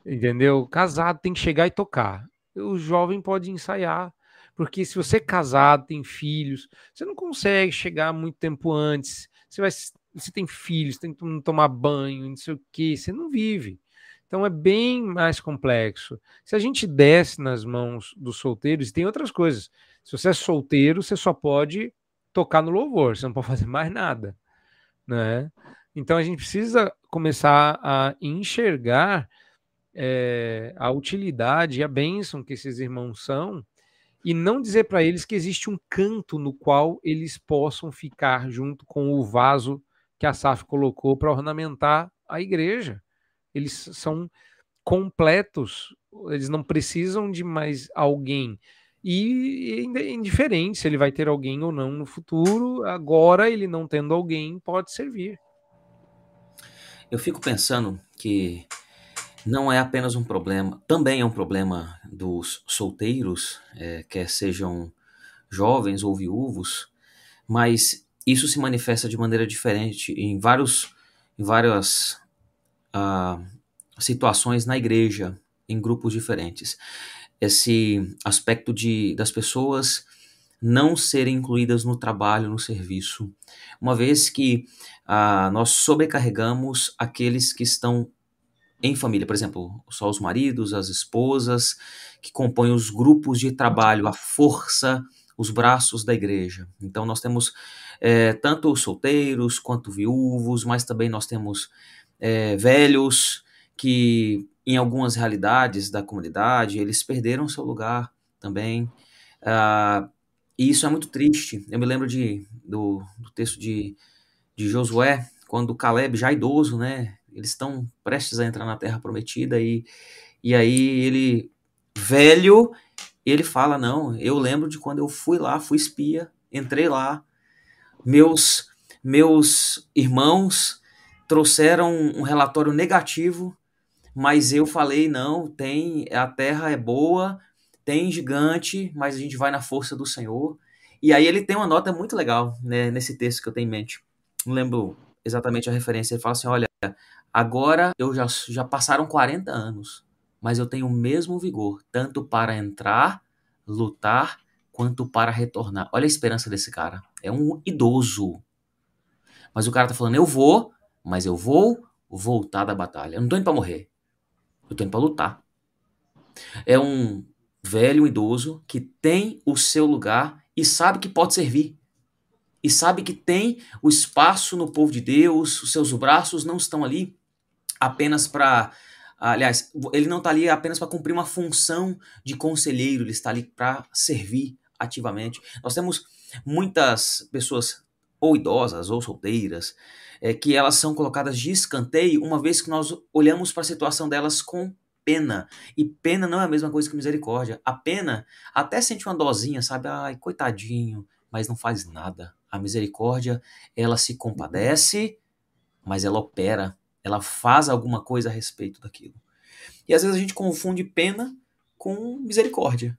Entendeu? Casado tem que chegar e tocar. O jovem pode ensaiar, porque se você é casado, tem filhos, você não consegue chegar muito tempo antes. Você vai você tem filhos, tem que tomar banho, não sei o que, você não vive. Então é bem mais complexo. Se a gente desce nas mãos dos solteiros, tem outras coisas. Se você é solteiro, você só pode tocar no louvor, você não pode fazer mais nada, né? Então a gente precisa começar a enxergar é, a utilidade e a bênção que esses irmãos são e não dizer para eles que existe um canto no qual eles possam ficar junto com o vaso que a SAF colocou para ornamentar a igreja. Eles são completos, eles não precisam de mais alguém. E é indiferente se ele vai ter alguém ou não no futuro, agora ele não tendo alguém pode servir. Eu fico pensando que não é apenas um problema, também é um problema dos solteiros, é, quer sejam jovens ou viúvos, mas isso se manifesta de maneira diferente em vários em várias uh, situações na igreja, em grupos diferentes. Esse aspecto de das pessoas não serem incluídas no trabalho, no serviço, uma vez que uh, nós sobrecarregamos aqueles que estão em família, por exemplo, só os maridos, as esposas, que compõem os grupos de trabalho, a força, os braços da igreja. Então nós temos é, tanto solteiros quanto viúvos, mas também nós temos é, velhos que em algumas realidades da comunidade eles perderam seu lugar também. Ah, e isso é muito triste. Eu me lembro de, do, do texto de, de Josué, quando Caleb, já idoso, né, eles estão prestes a entrar na terra prometida e, e aí ele, velho, ele fala: Não, eu lembro de quando eu fui lá, fui espia, entrei lá, meus, meus irmãos trouxeram um relatório negativo, mas eu falei: Não, tem, a terra é boa, tem gigante, mas a gente vai na força do Senhor. E aí ele tem uma nota muito legal né, nesse texto que eu tenho em mente. Não lembro exatamente a referência. Ele fala assim: olha, Agora eu já, já passaram 40 anos, mas eu tenho o mesmo vigor, tanto para entrar, lutar, quanto para retornar. Olha a esperança desse cara. É um idoso. Mas o cara tá falando: eu vou, mas eu vou voltar da batalha. Eu não tô indo pra morrer. Eu tô indo pra lutar. É um velho, um idoso, que tem o seu lugar e sabe que pode servir e sabe que tem o espaço no povo de Deus, os seus braços não estão ali apenas para. Aliás, ele não está ali apenas para cumprir uma função de conselheiro, ele está ali para servir ativamente. Nós temos muitas pessoas, ou idosas, ou solteiras, é, que elas são colocadas de escanteio, uma vez que nós olhamos para a situação delas com pena. E pena não é a mesma coisa que misericórdia. A pena até sente uma dosinha, sabe? Ai, coitadinho, mas não faz nada. A misericórdia, ela se compadece, mas ela opera, ela faz alguma coisa a respeito daquilo. E às vezes a gente confunde pena com misericórdia.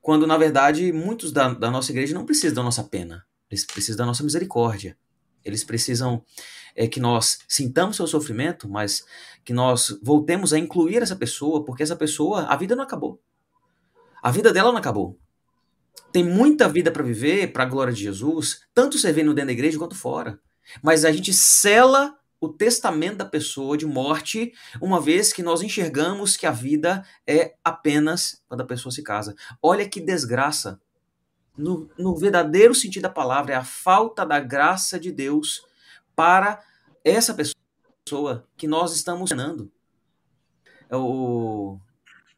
Quando, na verdade, muitos da, da nossa igreja não precisam da nossa pena, eles precisam da nossa misericórdia. Eles precisam é, que nós sintamos seu sofrimento, mas que nós voltemos a incluir essa pessoa, porque essa pessoa, a vida não acabou. A vida dela não acabou tem muita vida para viver, para a glória de Jesus, tanto servindo dentro da igreja quanto fora. Mas a gente sela o testamento da pessoa de morte, uma vez que nós enxergamos que a vida é apenas quando a pessoa se casa. Olha que desgraça. No, no verdadeiro sentido da palavra, é a falta da graça de Deus para essa pessoa que nós estamos ensinando. É o,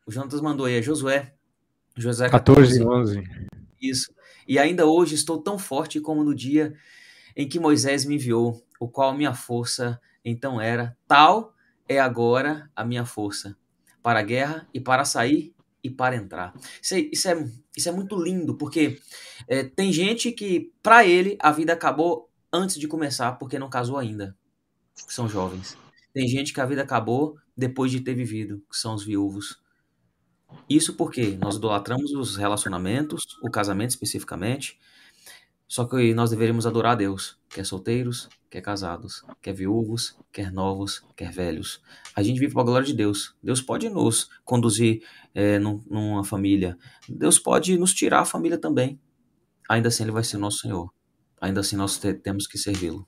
o Jonatas mandou aí, é Josué. Josué 14, 14 11. Isso. E ainda hoje estou tão forte como no dia em que Moisés me enviou, o qual minha força então era, tal é agora a minha força, para a guerra e para sair e para entrar. Isso é, isso é, isso é muito lindo, porque é, tem gente que, para ele, a vida acabou antes de começar, porque não casou ainda. São jovens. Tem gente que a vida acabou depois de ter vivido, que são os viúvos. Isso porque nós idolatramos os relacionamentos, o casamento especificamente, só que nós deveríamos adorar a Deus, quer solteiros, quer casados, quer viúvos, quer novos, quer velhos. A gente vive para a glória de Deus. Deus pode nos conduzir é, num, numa família. Deus pode nos tirar a família também. Ainda assim, Ele vai ser nosso Senhor. Ainda assim, nós te, temos que servi-lo.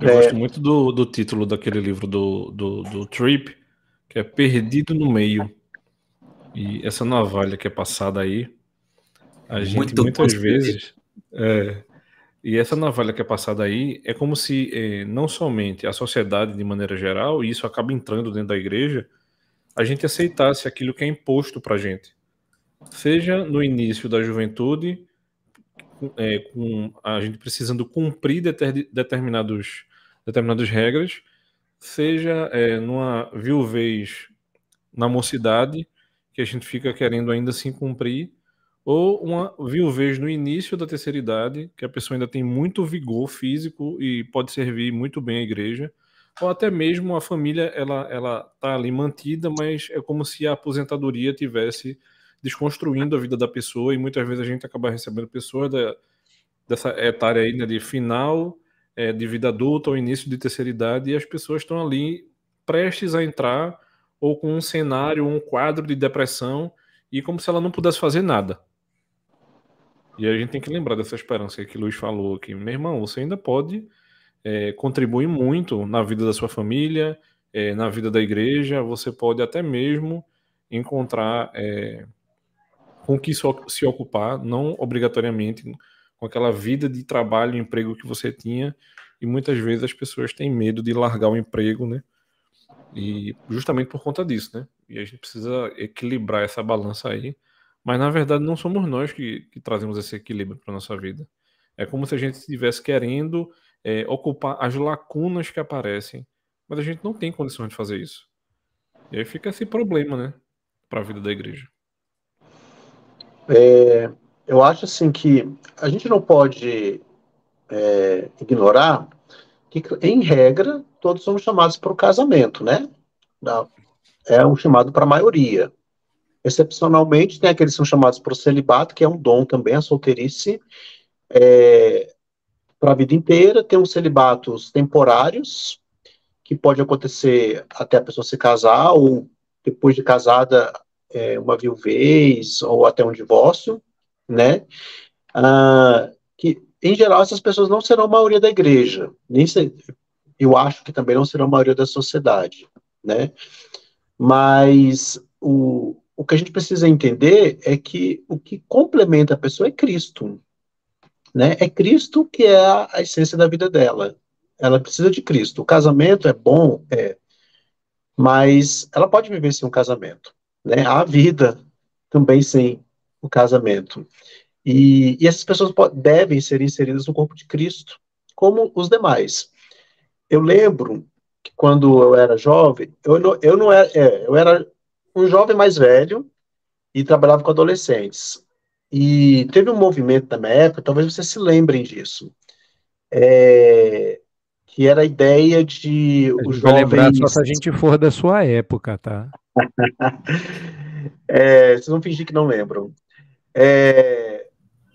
Eu é... gosto muito do, do título daquele livro do, do, do Trip, que é Perdido no Meio. E essa navalha que é passada aí, a gente muito muitas vezes. É, e essa navalha que é passada aí é como se é, não somente a sociedade de maneira geral, e isso acaba entrando dentro da igreja, a gente aceitasse aquilo que é imposto para a gente. Seja no início da juventude, é, com a gente precisando cumprir deter, determinados, determinadas regras, seja é, numa viuvez na mocidade, que a gente fica querendo ainda assim cumprir, ou uma viuvez no início da terceira idade, que a pessoa ainda tem muito vigor físico e pode servir muito bem à igreja, ou até mesmo a família ela ela tá ali mantida, mas é como se a aposentadoria tivesse desconstruindo a vida da pessoa e muitas vezes a gente acaba recebendo pessoas da, dessa etárea aí né, de final é, de vida adulta ou início de terceira idade e as pessoas estão ali prestes a entrar ou com um cenário, um quadro de depressão e como se ela não pudesse fazer nada. E a gente tem que lembrar dessa esperança que o Luiz falou, que, meu irmão, você ainda pode é, contribuir muito na vida da sua família, é, na vida da igreja, você pode até mesmo encontrar é, com que se ocupar, não obrigatoriamente com aquela vida de trabalho, emprego que você tinha, e muitas vezes as pessoas têm medo de largar o emprego, né? E justamente por conta disso, né? E a gente precisa equilibrar essa balança aí mas na verdade não somos nós que, que trazemos esse equilíbrio para nossa vida. É como se a gente estivesse querendo é, ocupar as lacunas que aparecem, mas a gente não tem condições de fazer isso. E aí fica esse problema, né, para a vida da igreja. É, eu acho assim que a gente não pode é, ignorar que, em regra, todos somos chamados para o casamento, né? É um chamado para a maioria. Excepcionalmente, tem aqueles que são chamados para o celibato, que é um dom também, a solteirice, é, para a vida inteira. Tem os celibatos temporários, que pode acontecer até a pessoa se casar, ou depois de casada, é, uma viuvez, ou até um divórcio, né? Ah, que, em geral, essas pessoas não serão a maioria da igreja, nem se, eu acho que também não serão a maioria da sociedade, né? Mas o, o que a gente precisa entender é que o que complementa a pessoa é Cristo. Né? É Cristo que é a, a essência da vida dela. Ela precisa de Cristo. O casamento é bom, é, mas ela pode viver sem um casamento. Né? Há vida também sem o casamento. E, e essas pessoas devem ser inseridas no corpo de Cristo, como os demais. Eu lembro que quando eu era jovem, eu não, eu não era, é, eu era um jovem mais velho e trabalhava com adolescentes. E teve um movimento na minha época, talvez vocês se lembrem disso, é, que era a ideia de a os jovens... Lembrar só se a gente for da sua época, tá? é, vocês vão fingir que não lembram. É,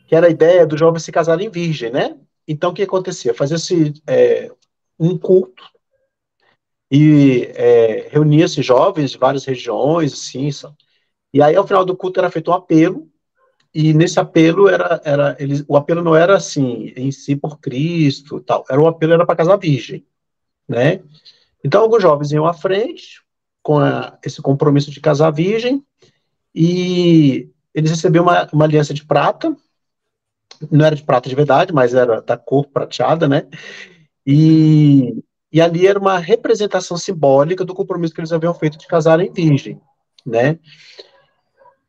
que era a ideia dos jovens se casarem virgem, né? Então, o que acontecia? Fazia-se é, um culto e é, reunia-se jovens de várias regiões, assim, e aí ao final do culto era feito um apelo, e nesse apelo era, era eles, o apelo não era assim, em si por Cristo, tal, era o apelo era para casar virgem, né? Então alguns jovens iam à frente com a, esse compromisso de casar virgem, e eles recebiam uma, uma aliança de prata, não era de prata de verdade, mas era da cor prateada, né? E e ali era uma representação simbólica do compromisso que eles haviam feito de casarem virgem, né?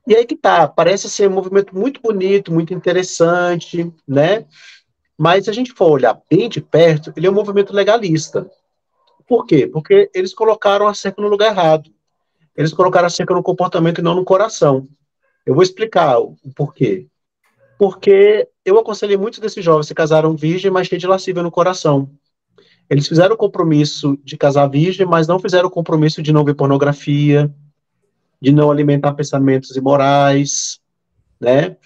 E aí que tá, parece ser um movimento muito bonito, muito interessante, né? Mas se a gente for olhar bem de perto, ele é um movimento legalista. Por quê? Porque eles colocaram a cerca no lugar errado. Eles colocaram a cerca no comportamento e não no coração. Eu vou explicar o porquê. Porque eu aconselhei muitos desses jovens se casaram virgem, mas cheio de lascívia no coração. Eles fizeram o compromisso de casar virgem, mas não fizeram o compromisso de não ver pornografia, de não alimentar pensamentos imorais, né?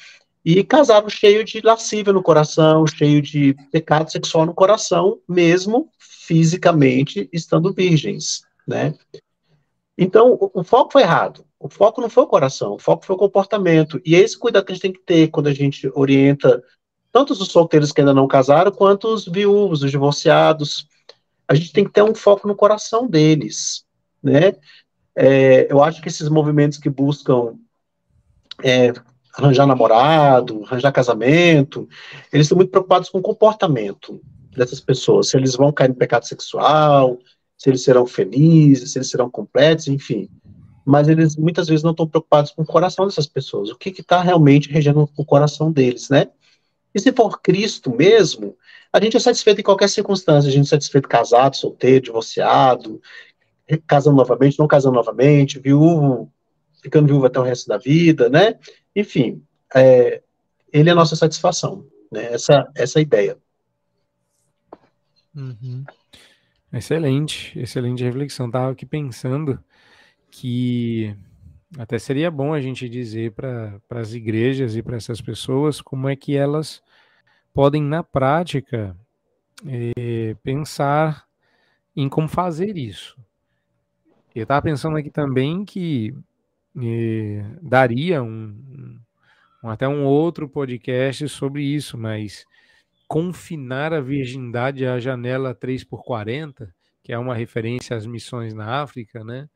E casaram cheio de lascívia no coração, cheio de pecado sexual no coração, mesmo fisicamente estando virgens, né? Então, o, o, foco foi errado. O foco não foi o coração, o foco foi o comportamento. E é esse cuidado que a gente tem que ter quando a gente orienta tanto os solteiros que ainda não casaram, quanto os viúvos, os divorciados. A gente tem que ter um foco no coração deles, né? É, eu acho que esses movimentos que buscam é, arranjar namorado, arranjar casamento, eles estão muito preocupados com o comportamento dessas pessoas, se eles vão cair no pecado sexual, se eles serão felizes, se eles serão completos, enfim. Mas eles muitas vezes não estão preocupados com o coração dessas pessoas, o que está realmente regendo o coração deles, né? E se for Cristo mesmo, a gente é satisfeito em qualquer circunstância, a gente é satisfeito casado, solteiro, divorciado, casando novamente, não casando novamente, viúvo, ficando viúvo até o resto da vida, né? Enfim, é, ele é a nossa satisfação, né? Essa, essa é ideia. Uhum. Excelente, excelente reflexão. Estava aqui pensando que até seria bom a gente dizer para as igrejas e para essas pessoas como é que elas podem, na prática, eh, pensar em como fazer isso. Eu estava pensando aqui também que eh, daria um, um, até um outro podcast sobre isso, mas confinar a virgindade à janela 3 por 40, que é uma referência às missões na África, né?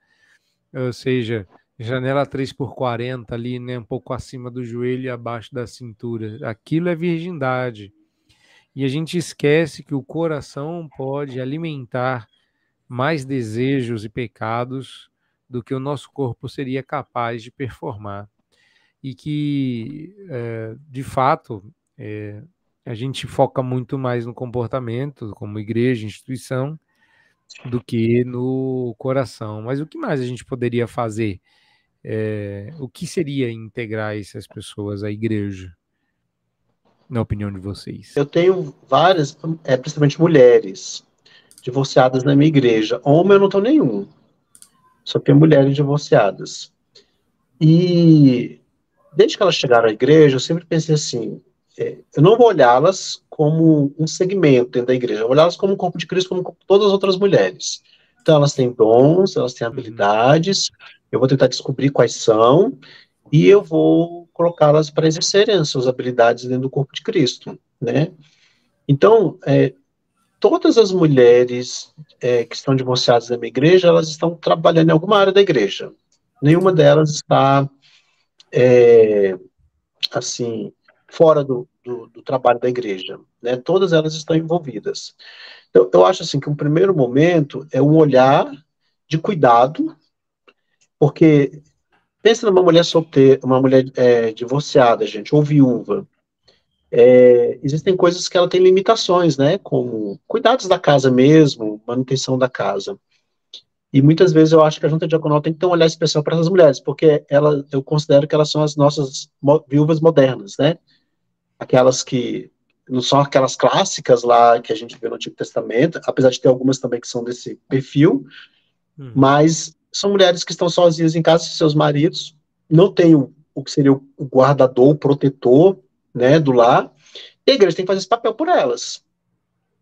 Ou seja, janela 3 por 40 ali, né, um pouco acima do joelho e abaixo da cintura. Aquilo é virgindade. E a gente esquece que o coração pode alimentar mais desejos e pecados do que o nosso corpo seria capaz de performar. E que, é, de fato, é, a gente foca muito mais no comportamento, como igreja, instituição, do que no coração. Mas o que mais a gente poderia fazer? É, o que seria integrar essas pessoas à igreja? Na opinião de vocês? Eu tenho várias, é, principalmente mulheres, divorciadas na minha igreja. Homem eu não tenho nenhum. Só tenho mulheres divorciadas. E desde que elas chegaram à igreja, eu sempre pensei assim: é, eu não vou olhá-las como um segmento dentro da igreja, eu vou olhá-las como um corpo de Cristo, como todas as outras mulheres. Então, elas têm dons, elas têm uhum. Eu vou tentar descobrir quais são, e eu vou colocá-las para exercerem as suas habilidades dentro do corpo de Cristo, né? Então, é, todas as mulheres é, que estão divorciadas da minha igreja, elas estão trabalhando em alguma área da igreja. Nenhuma delas está, é, assim, fora do, do, do, trabalho da igreja, né? Todas elas estão envolvidas. Então, eu acho assim que um primeiro momento é um olhar de cuidado, porque pensa numa mulher solteira, uma mulher é, divorciada, gente, ou viúva. É, existem coisas que ela tem limitações, né? Como cuidados da casa mesmo, manutenção da casa. E muitas vezes eu acho que a junta diaconal tem que ter um olhar especial para essas mulheres, porque ela, eu considero que elas são as nossas viúvas modernas, né? aquelas que não são aquelas clássicas lá que a gente vê no Antigo Testamento, apesar de ter algumas também que são desse perfil, hum. mas são mulheres que estão sozinhas em casa com seus maridos, não tem o, o que seria o guardador, o protetor, né, do lar, e a igreja tem que fazer esse papel por elas,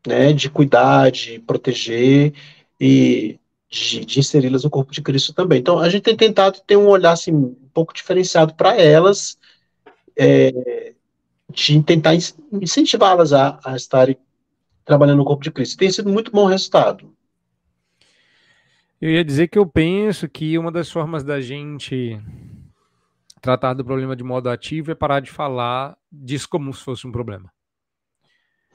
né, de cuidar, de proteger e de, de inseri-las no corpo de Cristo também. Então, a gente tem tentado ter um olhar, assim, um pouco diferenciado para elas, é, de tentar incentivá-las a, a estarem trabalhando no corpo de Cristo. Tem sido muito bom resultado. Eu ia dizer que eu penso que uma das formas da gente tratar do problema de modo ativo é parar de falar disso como se fosse um problema.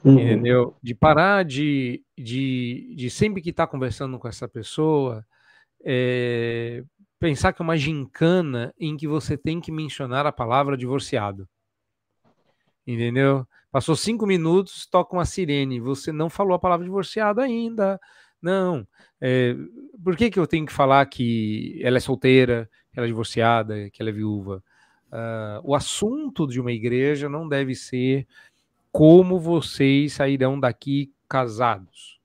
Uhum. Entendeu? De parar de, de, de sempre que está conversando com essa pessoa, é, pensar que é uma gincana em que você tem que mencionar a palavra divorciado entendeu? Passou cinco minutos, toca uma sirene, você não falou a palavra divorciado ainda. Não. É, por que, que eu tenho que falar que ela é solteira, que ela é divorciada, que ela é viúva? Uh, o assunto de uma igreja não deve ser como vocês sairão daqui casados.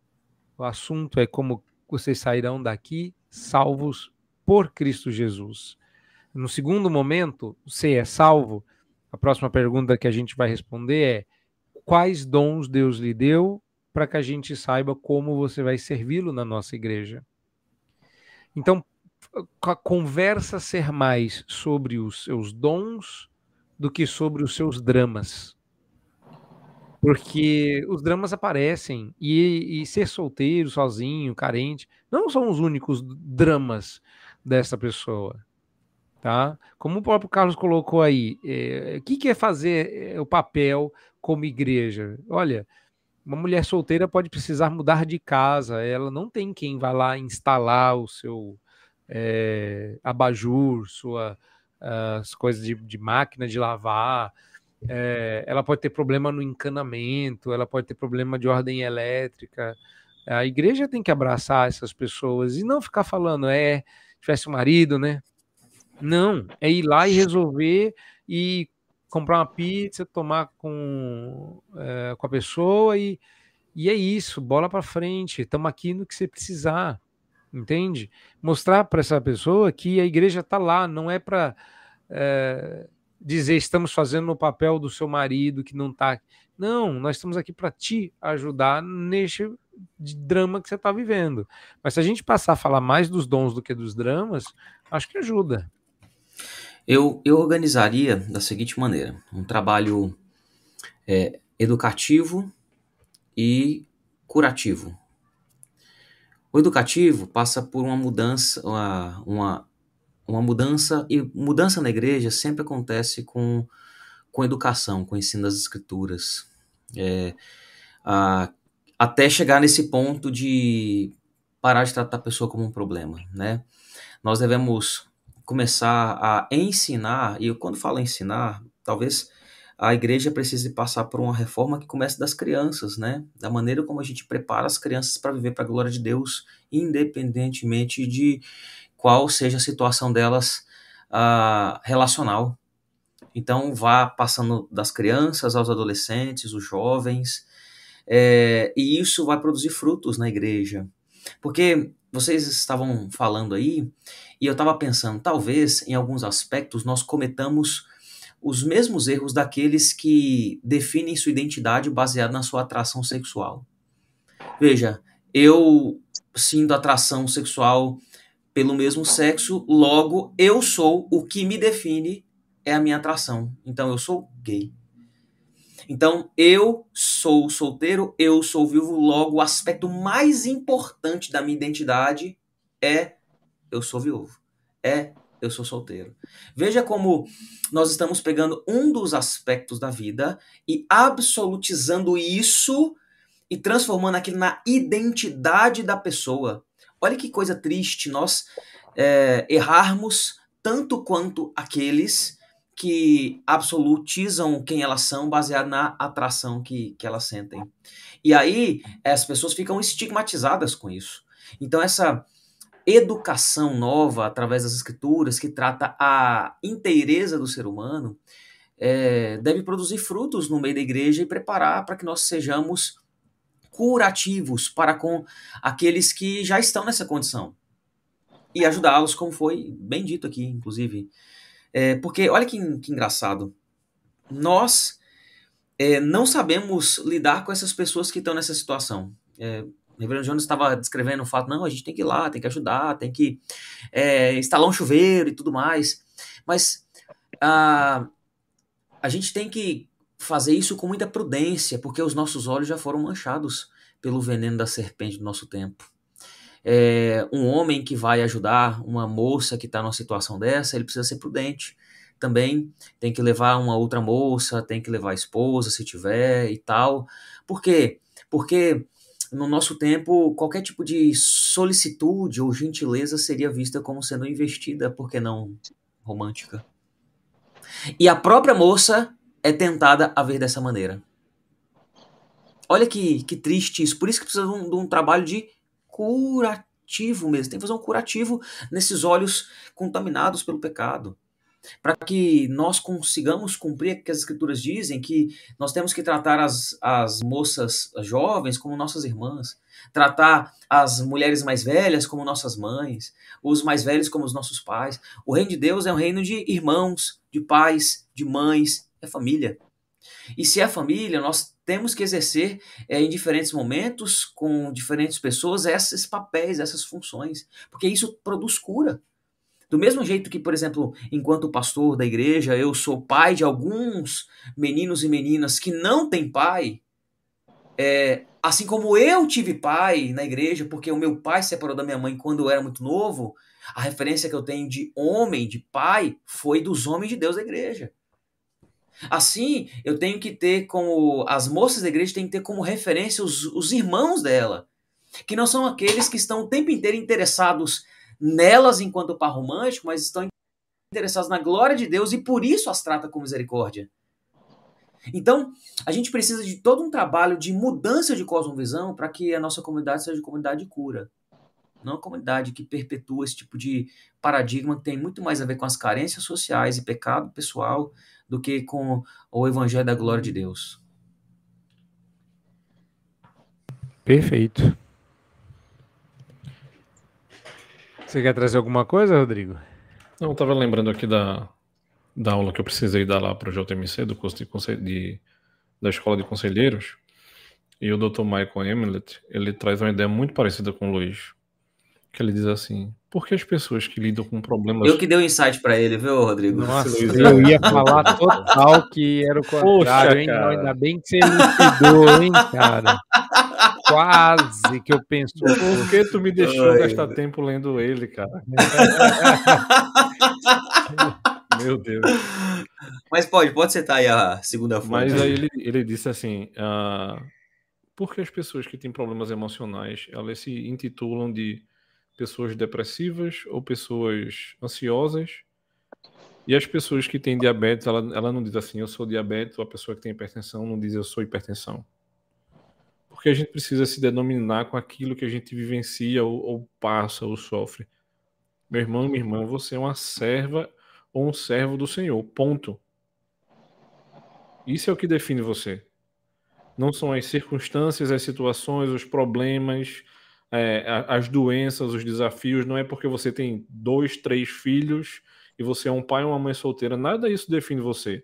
O assunto é como vocês sairão daqui salvos por Cristo Jesus. No segundo momento, você é salvo. A próxima pergunta que a gente vai responder é: quais dons Deus lhe deu para que a gente saiba como você vai servi-lo na nossa igreja? Então, a conversa ser mais sobre os seus dons do que sobre os seus dramas. Porque os dramas aparecem e, e, ser solteiro, sozinho, carente, não são os únicos dramas dessa pessoa, tá? Como o próprio Carlos colocou aí, é, o que, que é fazer é, o papel como igreja? Olha, uma mulher solteira pode precisar mudar de casa, ela não tem quem vá lá instalar o seu é, abajur, sua, as coisas de, de máquina de lavar, é, ela pode ter problema no encanamento, ela pode ter problema de ordem elétrica. A igreja tem que abraçar essas pessoas e não ficar falando, é, tivesse um marido, né? Não, é ir lá e resolver e comprar uma pizza, tomar com, é, com a pessoa e, e é isso, bola para frente, estamos aqui no que você precisar, entende? Mostrar para essa pessoa que a igreja está lá, não é para é, dizer estamos fazendo o papel do seu marido que não está. Não, nós estamos aqui para te ajudar neste drama que você está vivendo. Mas se a gente passar a falar mais dos dons do que dos dramas, acho que ajuda. Eu, eu organizaria da seguinte maneira: um trabalho é, educativo e curativo. O educativo passa por uma mudança, uma, uma mudança, e mudança na igreja sempre acontece com, com educação, com ensino das escrituras. É, a, até chegar nesse ponto de parar de tratar a pessoa como um problema, né? Nós devemos começar a ensinar, e quando falo ensinar, talvez a igreja precise passar por uma reforma que comece das crianças, né? Da maneira como a gente prepara as crianças para viver para a glória de Deus, independentemente de qual seja a situação delas uh, relacional. Então, vá passando das crianças aos adolescentes, os jovens, é, e isso vai produzir frutos na igreja. Porque vocês estavam falando aí, e eu estava pensando, talvez em alguns aspectos nós cometamos os mesmos erros daqueles que definem sua identidade baseada na sua atração sexual. Veja, eu sinto atração sexual pelo mesmo sexo, logo eu sou o que me define é a minha atração. Então eu sou gay. Então eu sou solteiro, eu sou vivo, logo o aspecto mais importante da minha identidade é eu sou viúvo. É eu sou solteiro. Veja como nós estamos pegando um dos aspectos da vida e absolutizando isso e transformando aquilo na identidade da pessoa. Olha que coisa triste nós é, errarmos tanto quanto aqueles que absolutizam quem elas são baseado na atração que, que elas sentem. E aí as pessoas ficam estigmatizadas com isso. Então essa educação nova através das escrituras que trata a inteireza do ser humano é, deve produzir frutos no meio da igreja e preparar para que nós sejamos curativos para com aqueles que já estão nessa condição e ajudá-los, como foi bem dito aqui, inclusive. É, porque olha que, que engraçado, nós é, não sabemos lidar com essas pessoas que estão nessa situação. É, o Reverendo Jones estava descrevendo o fato, não, a gente tem que ir lá, tem que ajudar, tem que é, instalar um chuveiro e tudo mais. Mas a, a gente tem que fazer isso com muita prudência, porque os nossos olhos já foram manchados pelo veneno da serpente do nosso tempo. É, um homem que vai ajudar uma moça que está numa situação dessa, ele precisa ser prudente. Também tem que levar uma outra moça, tem que levar a esposa, se tiver e tal. Por quê? Porque no nosso tempo, qualquer tipo de solicitude ou gentileza seria vista como sendo investida, por que não romântica? E a própria moça é tentada a ver dessa maneira. Olha que, que triste isso. Por isso que precisa de um, de um trabalho de curativo mesmo. Tem que fazer um curativo nesses olhos contaminados pelo pecado. para que nós consigamos cumprir o que as escrituras dizem, que nós temos que tratar as, as moças jovens como nossas irmãs, tratar as mulheres mais velhas como nossas mães, os mais velhos como os nossos pais. O reino de Deus é um reino de irmãos, de pais, de mães, é família. E se é família, nós temos que exercer é, em diferentes momentos, com diferentes pessoas, esses papéis, essas funções, porque isso produz cura. Do mesmo jeito que, por exemplo, enquanto pastor da igreja, eu sou pai de alguns meninos e meninas que não têm pai, é, assim como eu tive pai na igreja, porque o meu pai se separou da minha mãe quando eu era muito novo, a referência que eu tenho de homem, de pai, foi dos homens de Deus da igreja. Assim, eu tenho que ter como. As moças da igreja têm que ter como referência os, os irmãos dela, que não são aqueles que estão o tempo inteiro interessados nelas enquanto par romântico, mas estão interessados na glória de Deus e por isso as trata com misericórdia. Então, a gente precisa de todo um trabalho de mudança de cosmovisão para que a nossa comunidade seja comunidade de cura. Não uma comunidade que perpetua esse tipo de paradigma que tem muito mais a ver com as carências sociais e pecado pessoal do que com o evangelho da glória de Deus. Perfeito. Você quer trazer alguma coisa, Rodrigo? Não, eu estava lembrando aqui da, da aula que eu precisei dar lá para o JMC, do curso de, de, da Escola de Conselheiros, e o Dr. Michael Emilet, ele traz uma ideia muito parecida com o Luiz, que ele diz assim, por que as pessoas que lidam com problemas... Eu que dei o um insight para ele, viu, Rodrigo? Nossa, eu ia falar total que era o contrário, Poxa, hein? Ainda bem que você elucidou, hein, cara? Quase que eu penso. Por que tu me deixou Ai, gastar meu. tempo lendo ele, cara? Meu Deus. Mas pode, pode citar aí a segunda fonte. Mas aí ele, ele disse assim: uh, por que as pessoas que têm problemas emocionais elas se intitulam de pessoas depressivas ou pessoas ansiosas? E as pessoas que têm diabetes, ela, ela não diz assim, eu sou diabetes, ou a pessoa que tem hipertensão não diz eu sou hipertensão porque a gente precisa se denominar com aquilo que a gente vivencia ou, ou passa ou sofre. Meu irmão, minha irmã, você é uma serva ou um servo do Senhor. Ponto. Isso é o que define você. Não são as circunstâncias, as situações, os problemas, é, as doenças, os desafios. Não é porque você tem dois, três filhos e você é um pai ou uma mãe solteira. Nada disso define você.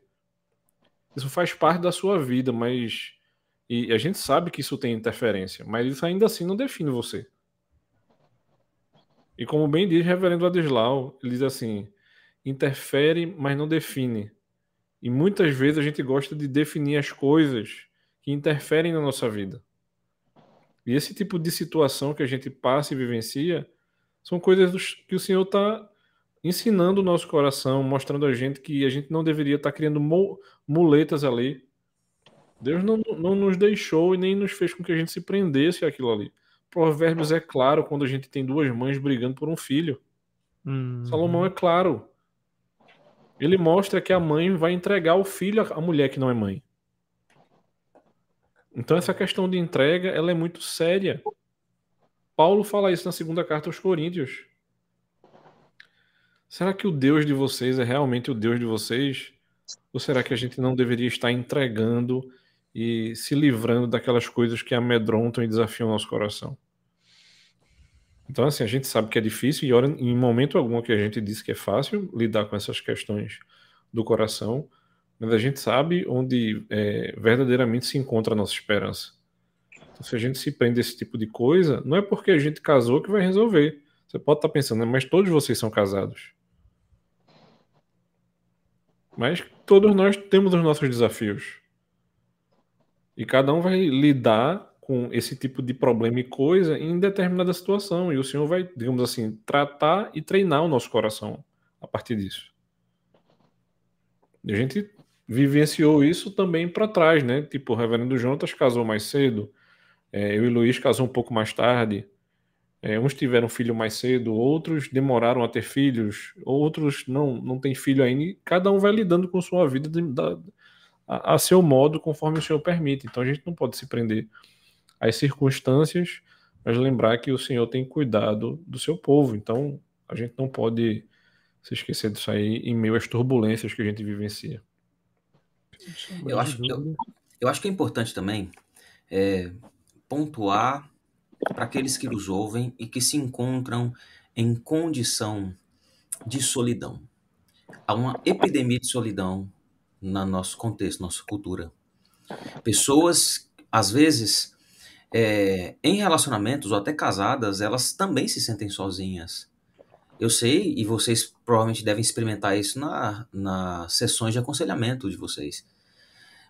Isso faz parte da sua vida, mas e a gente sabe que isso tem interferência, mas isso ainda assim não define você. E como bem diz reverendo Adeslau, ele diz assim: interfere, mas não define. E muitas vezes a gente gosta de definir as coisas que interferem na nossa vida. E esse tipo de situação que a gente passa e vivencia são coisas que o Senhor está ensinando o nosso coração, mostrando a gente que a gente não deveria estar tá criando muletas ali Deus não, não nos deixou e nem nos fez com que a gente se prendesse àquilo ali. Provérbios é claro quando a gente tem duas mães brigando por um filho. Hum. Salomão é claro. Ele mostra que a mãe vai entregar o filho à mulher que não é mãe. Então essa questão de entrega, ela é muito séria. Paulo fala isso na segunda carta aos Coríntios. Será que o Deus de vocês é realmente o Deus de vocês? Ou será que a gente não deveria estar entregando e se livrando daquelas coisas que amedrontam e desafiam o nosso coração. Então, assim, a gente sabe que é difícil e em momento algum que a gente disse que é fácil lidar com essas questões do coração, mas a gente sabe onde é, verdadeiramente se encontra a nossa esperança. Então, se a gente se prende a esse tipo de coisa, não é porque a gente casou que vai resolver. Você pode estar pensando, mas todos vocês são casados. Mas todos nós temos os nossos desafios. E cada um vai lidar com esse tipo de problema e coisa em determinada situação. E o Senhor vai, digamos assim, tratar e treinar o nosso coração a partir disso. E a gente vivenciou isso também para trás, né? Tipo, o reverendo Jonas casou mais cedo, é, eu e Luiz casou um pouco mais tarde. É, uns tiveram filho mais cedo, outros demoraram a ter filhos, outros não, não têm filho ainda. E cada um vai lidando com sua vida de, da, a, a seu modo, conforme o Senhor permite. Então a gente não pode se prender às circunstâncias, mas lembrar que o Senhor tem cuidado do seu povo. Então a gente não pode se esquecer disso aí em meio às turbulências que a gente vivencia. Eu acho, eu, eu acho que é importante também é, pontuar para aqueles que nos ouvem e que se encontram em condição de solidão. Há uma epidemia de solidão no nosso contexto, nossa cultura. Pessoas, às vezes, é, em relacionamentos ou até casadas, elas também se sentem sozinhas. Eu sei, e vocês provavelmente devem experimentar isso na, nas sessões de aconselhamento de vocês.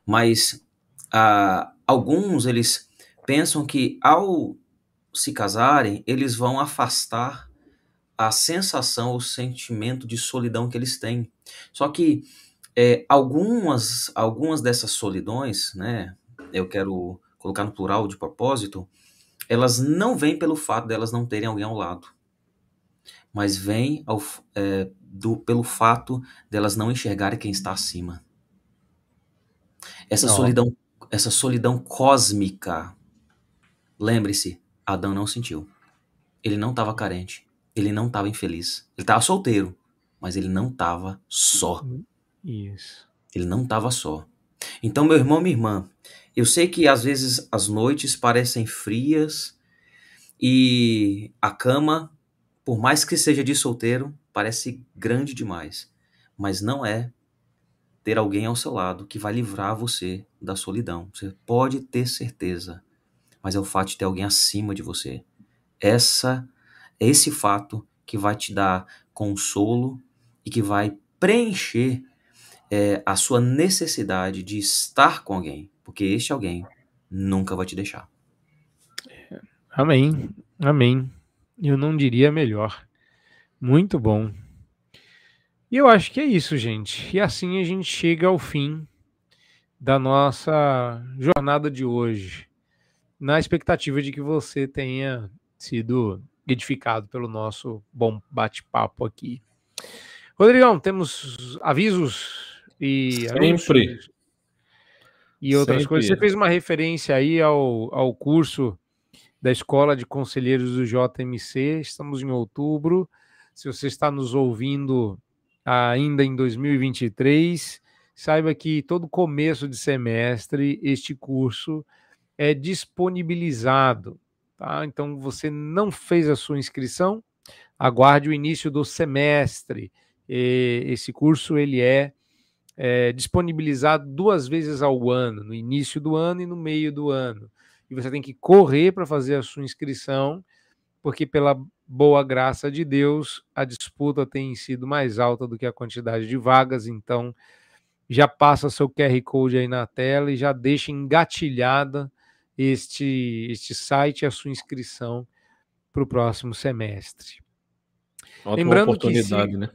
Mas ah, alguns, eles pensam que ao se casarem, eles vão afastar a sensação, o sentimento de solidão que eles têm. Só que é, algumas, algumas dessas solidões, né, eu quero colocar no plural de propósito, elas não vêm pelo fato delas não terem alguém ao lado, mas vêm ao, é, do, pelo fato delas não enxergarem quem está acima. Essa não. solidão, essa solidão cósmica, lembre-se, Adão não sentiu. Ele não estava carente, ele não estava infeliz, ele estava solteiro, mas ele não estava só. Isso. Ele não estava só. Então, meu irmão, minha irmã, eu sei que às vezes as noites parecem frias e a cama, por mais que seja de solteiro, parece grande demais. Mas não é ter alguém ao seu lado que vai livrar você da solidão. Você pode ter certeza, mas é o fato de ter alguém acima de você. Essa é esse fato que vai te dar consolo e que vai preencher é, a sua necessidade de estar com alguém, porque este alguém nunca vai te deixar. Amém, amém. Eu não diria melhor. Muito bom. E eu acho que é isso, gente. E assim a gente chega ao fim da nossa jornada de hoje, na expectativa de que você tenha sido edificado pelo nosso bom bate-papo aqui. Rodrigão, temos avisos e sempre e outras sempre. coisas. Você fez uma referência aí ao, ao curso da Escola de Conselheiros do JMC. Estamos em outubro. Se você está nos ouvindo ainda em 2023, saiba que todo começo de semestre este curso é disponibilizado. Tá? Então, você não fez a sua inscrição, aguarde o início do semestre. E esse curso ele é é, disponibilizado duas vezes ao ano, no início do ano e no meio do ano. E você tem que correr para fazer a sua inscrição, porque pela boa graça de Deus, a disputa tem sido mais alta do que a quantidade de vagas, então já passa seu QR Code aí na tela e já deixa engatilhada este, este site e a sua inscrição para o próximo semestre. Ótima Lembrando oportunidade, que se, né?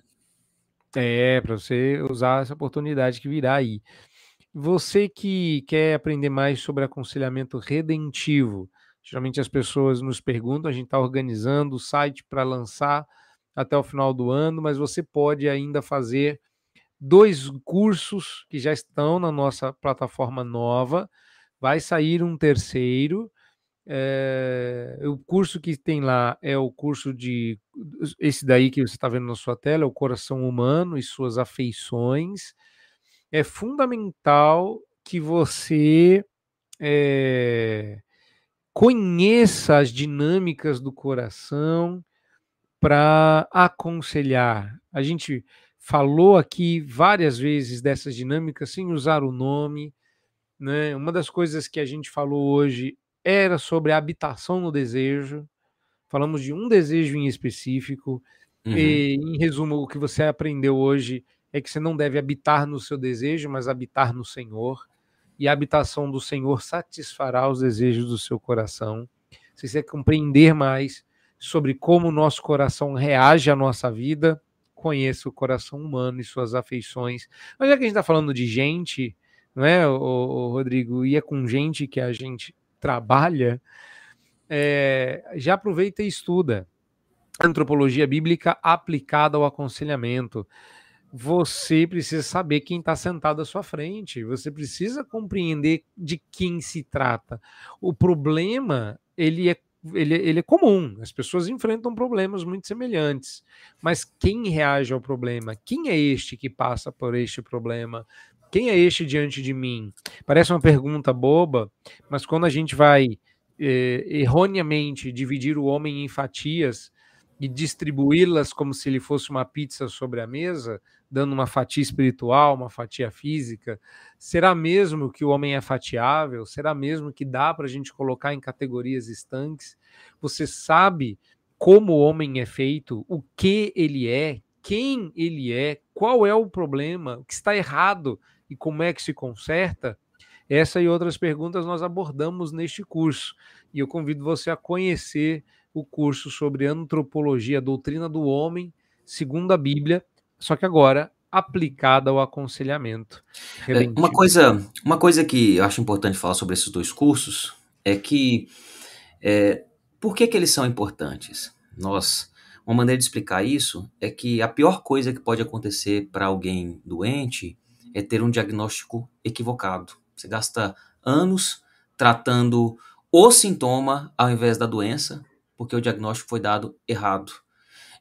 É, para você usar essa oportunidade que virá aí. Você que quer aprender mais sobre aconselhamento redentivo, geralmente as pessoas nos perguntam, a gente está organizando o site para lançar até o final do ano, mas você pode ainda fazer dois cursos que já estão na nossa plataforma nova. Vai sair um terceiro é, o curso que tem lá é o curso de. Esse daí que você está vendo na sua tela, é o coração humano e suas afeições. É fundamental que você é, conheça as dinâmicas do coração para aconselhar. A gente falou aqui várias vezes dessas dinâmicas sem usar o nome. Né? Uma das coisas que a gente falou hoje era sobre a habitação no desejo. Falamos de um desejo em específico. Uhum. E, em resumo, o que você aprendeu hoje é que você não deve habitar no seu desejo, mas habitar no Senhor. E a habitação do Senhor satisfará os desejos do seu coração. Se você compreender mais sobre como o nosso coração reage à nossa vida, conheça o coração humano e suas afeições. Mas já que a gente está falando de gente, não é, o, o Rodrigo? E é com gente que a gente trabalha, é, já aproveita e estuda antropologia bíblica aplicada ao aconselhamento. Você precisa saber quem está sentado à sua frente, você precisa compreender de quem se trata. O problema ele é ele, ele é comum, as pessoas enfrentam problemas muito semelhantes. Mas quem reage ao problema? Quem é este que passa por este problema? Quem é este diante de mim? Parece uma pergunta boba, mas quando a gente vai eh, erroneamente dividir o homem em fatias e distribuí-las como se ele fosse uma pizza sobre a mesa, dando uma fatia espiritual, uma fatia física, será mesmo que o homem é fatiável? Será mesmo que dá para a gente colocar em categorias estanques? Você sabe como o homem é feito, o que ele é, quem ele é, qual é o problema, o que está errado e como é que se conserta? Essa e outras perguntas nós abordamos neste curso. E eu convido você a conhecer o curso sobre antropologia, doutrina do homem, segundo a Bíblia, só que agora aplicada ao aconselhamento. É, uma coisa, uma coisa que eu acho importante falar sobre esses dois cursos é que é, por que, que eles são importantes? Nós, uma maneira de explicar isso é que a pior coisa que pode acontecer para alguém doente é ter um diagnóstico equivocado. Você gasta anos tratando o sintoma ao invés da doença, porque o diagnóstico foi dado errado.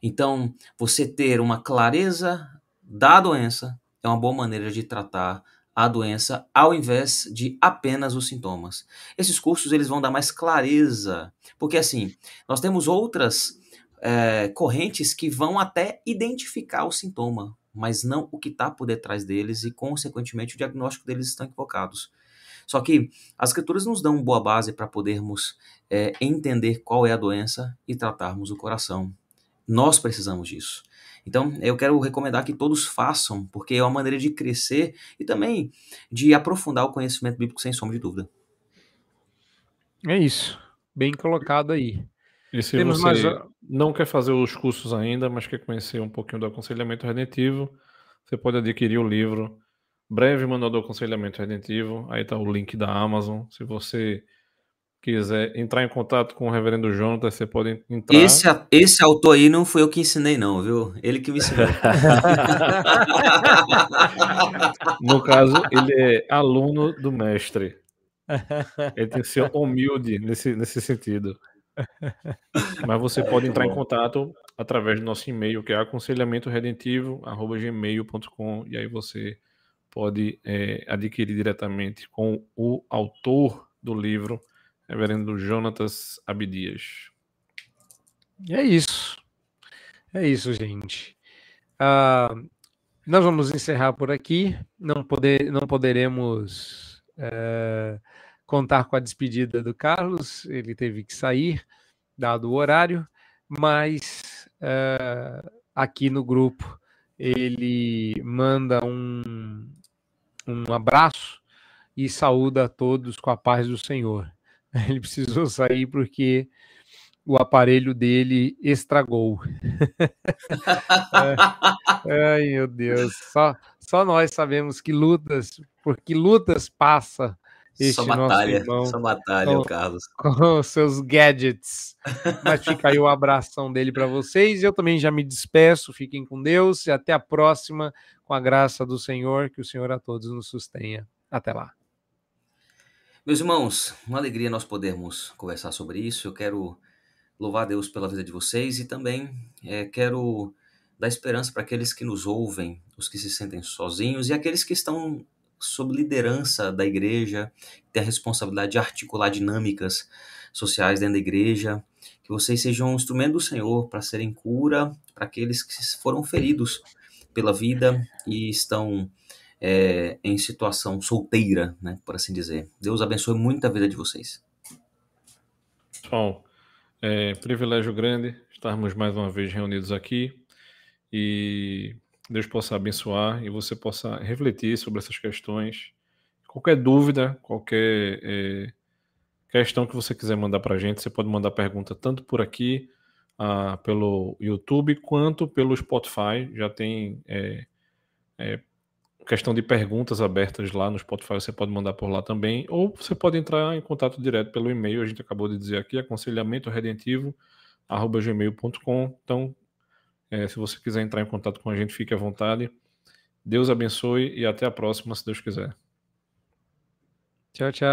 Então, você ter uma clareza da doença é uma boa maneira de tratar a doença ao invés de apenas os sintomas. Esses cursos eles vão dar mais clareza, porque assim nós temos outras é, correntes que vão até identificar o sintoma, mas não o que está por detrás deles e, consequentemente, o diagnóstico deles estão equivocados. Só que as escrituras nos dão uma boa base para podermos é, entender qual é a doença e tratarmos o coração. Nós precisamos disso. Então, eu quero recomendar que todos façam, porque é uma maneira de crescer e também de aprofundar o conhecimento bíblico sem sombra de dúvida. É isso. Bem colocado aí. E se Temos você mais... não quer fazer os cursos ainda, mas quer conhecer um pouquinho do aconselhamento redentivo, você pode adquirir o livro Breve Manual do Aconselhamento Redentivo. Aí está o link da Amazon. Se você quiser entrar em contato com o Reverendo Jonathan, você pode entrar. Esse, esse autor aí não foi eu que ensinei, não, viu? Ele que me ensinou. no caso, ele é aluno do mestre. Ele tem que ser humilde nesse, nesse sentido. Mas você pode entrar em contato através do nosso e-mail, que é aconselhamentoredentivo.gmail.com e aí você pode é, adquirir diretamente com o autor do livro, Reverendo Jonatas Abdias. É isso. É isso, gente. Uh, nós vamos encerrar por aqui. Não, poder, não poderemos uh, contar com a despedida do Carlos, ele teve que sair, dado o horário, mas uh, aqui no grupo ele manda um, um abraço e saúda a todos com a paz do Senhor. Ele precisou sair porque o aparelho dele estragou. é, ai, meu Deus. Só, só nós sabemos que lutas, por que lutas passa este só batalha, irmão, só batalha, com, Carlos. Com seus gadgets. Mas fica aí o abração dele para vocês. Eu também já me despeço. Fiquem com Deus e até a próxima, com a graça do Senhor. Que o Senhor a todos nos sustenha. Até lá. Meus irmãos, uma alegria nós podermos conversar sobre isso. Eu quero louvar a Deus pela vida de vocês e também é, quero dar esperança para aqueles que nos ouvem, os que se sentem sozinhos e aqueles que estão sob liderança da igreja, tem a responsabilidade de articular dinâmicas sociais dentro da igreja, que vocês sejam um instrumento do Senhor para serem cura para aqueles que foram feridos pela vida e estão é, em situação solteira, né, por assim dizer. Deus abençoe muito a vida de vocês. Pessoal, é privilégio grande estarmos mais uma vez reunidos aqui e Deus possa abençoar e você possa refletir sobre essas questões. Qualquer dúvida, qualquer é, questão que você quiser mandar para a gente, você pode mandar pergunta tanto por aqui, ah, pelo YouTube, quanto pelo Spotify. Já tem é, é, questão de perguntas abertas lá no Spotify, você pode mandar por lá também, ou você pode entrar em contato direto pelo e-mail, a gente acabou de dizer aqui, aconselhamentoredentivo.gmail.com. Então, é, se você quiser entrar em contato com a gente, fique à vontade. Deus abençoe e até a próxima, se Deus quiser. Tchau, tchau.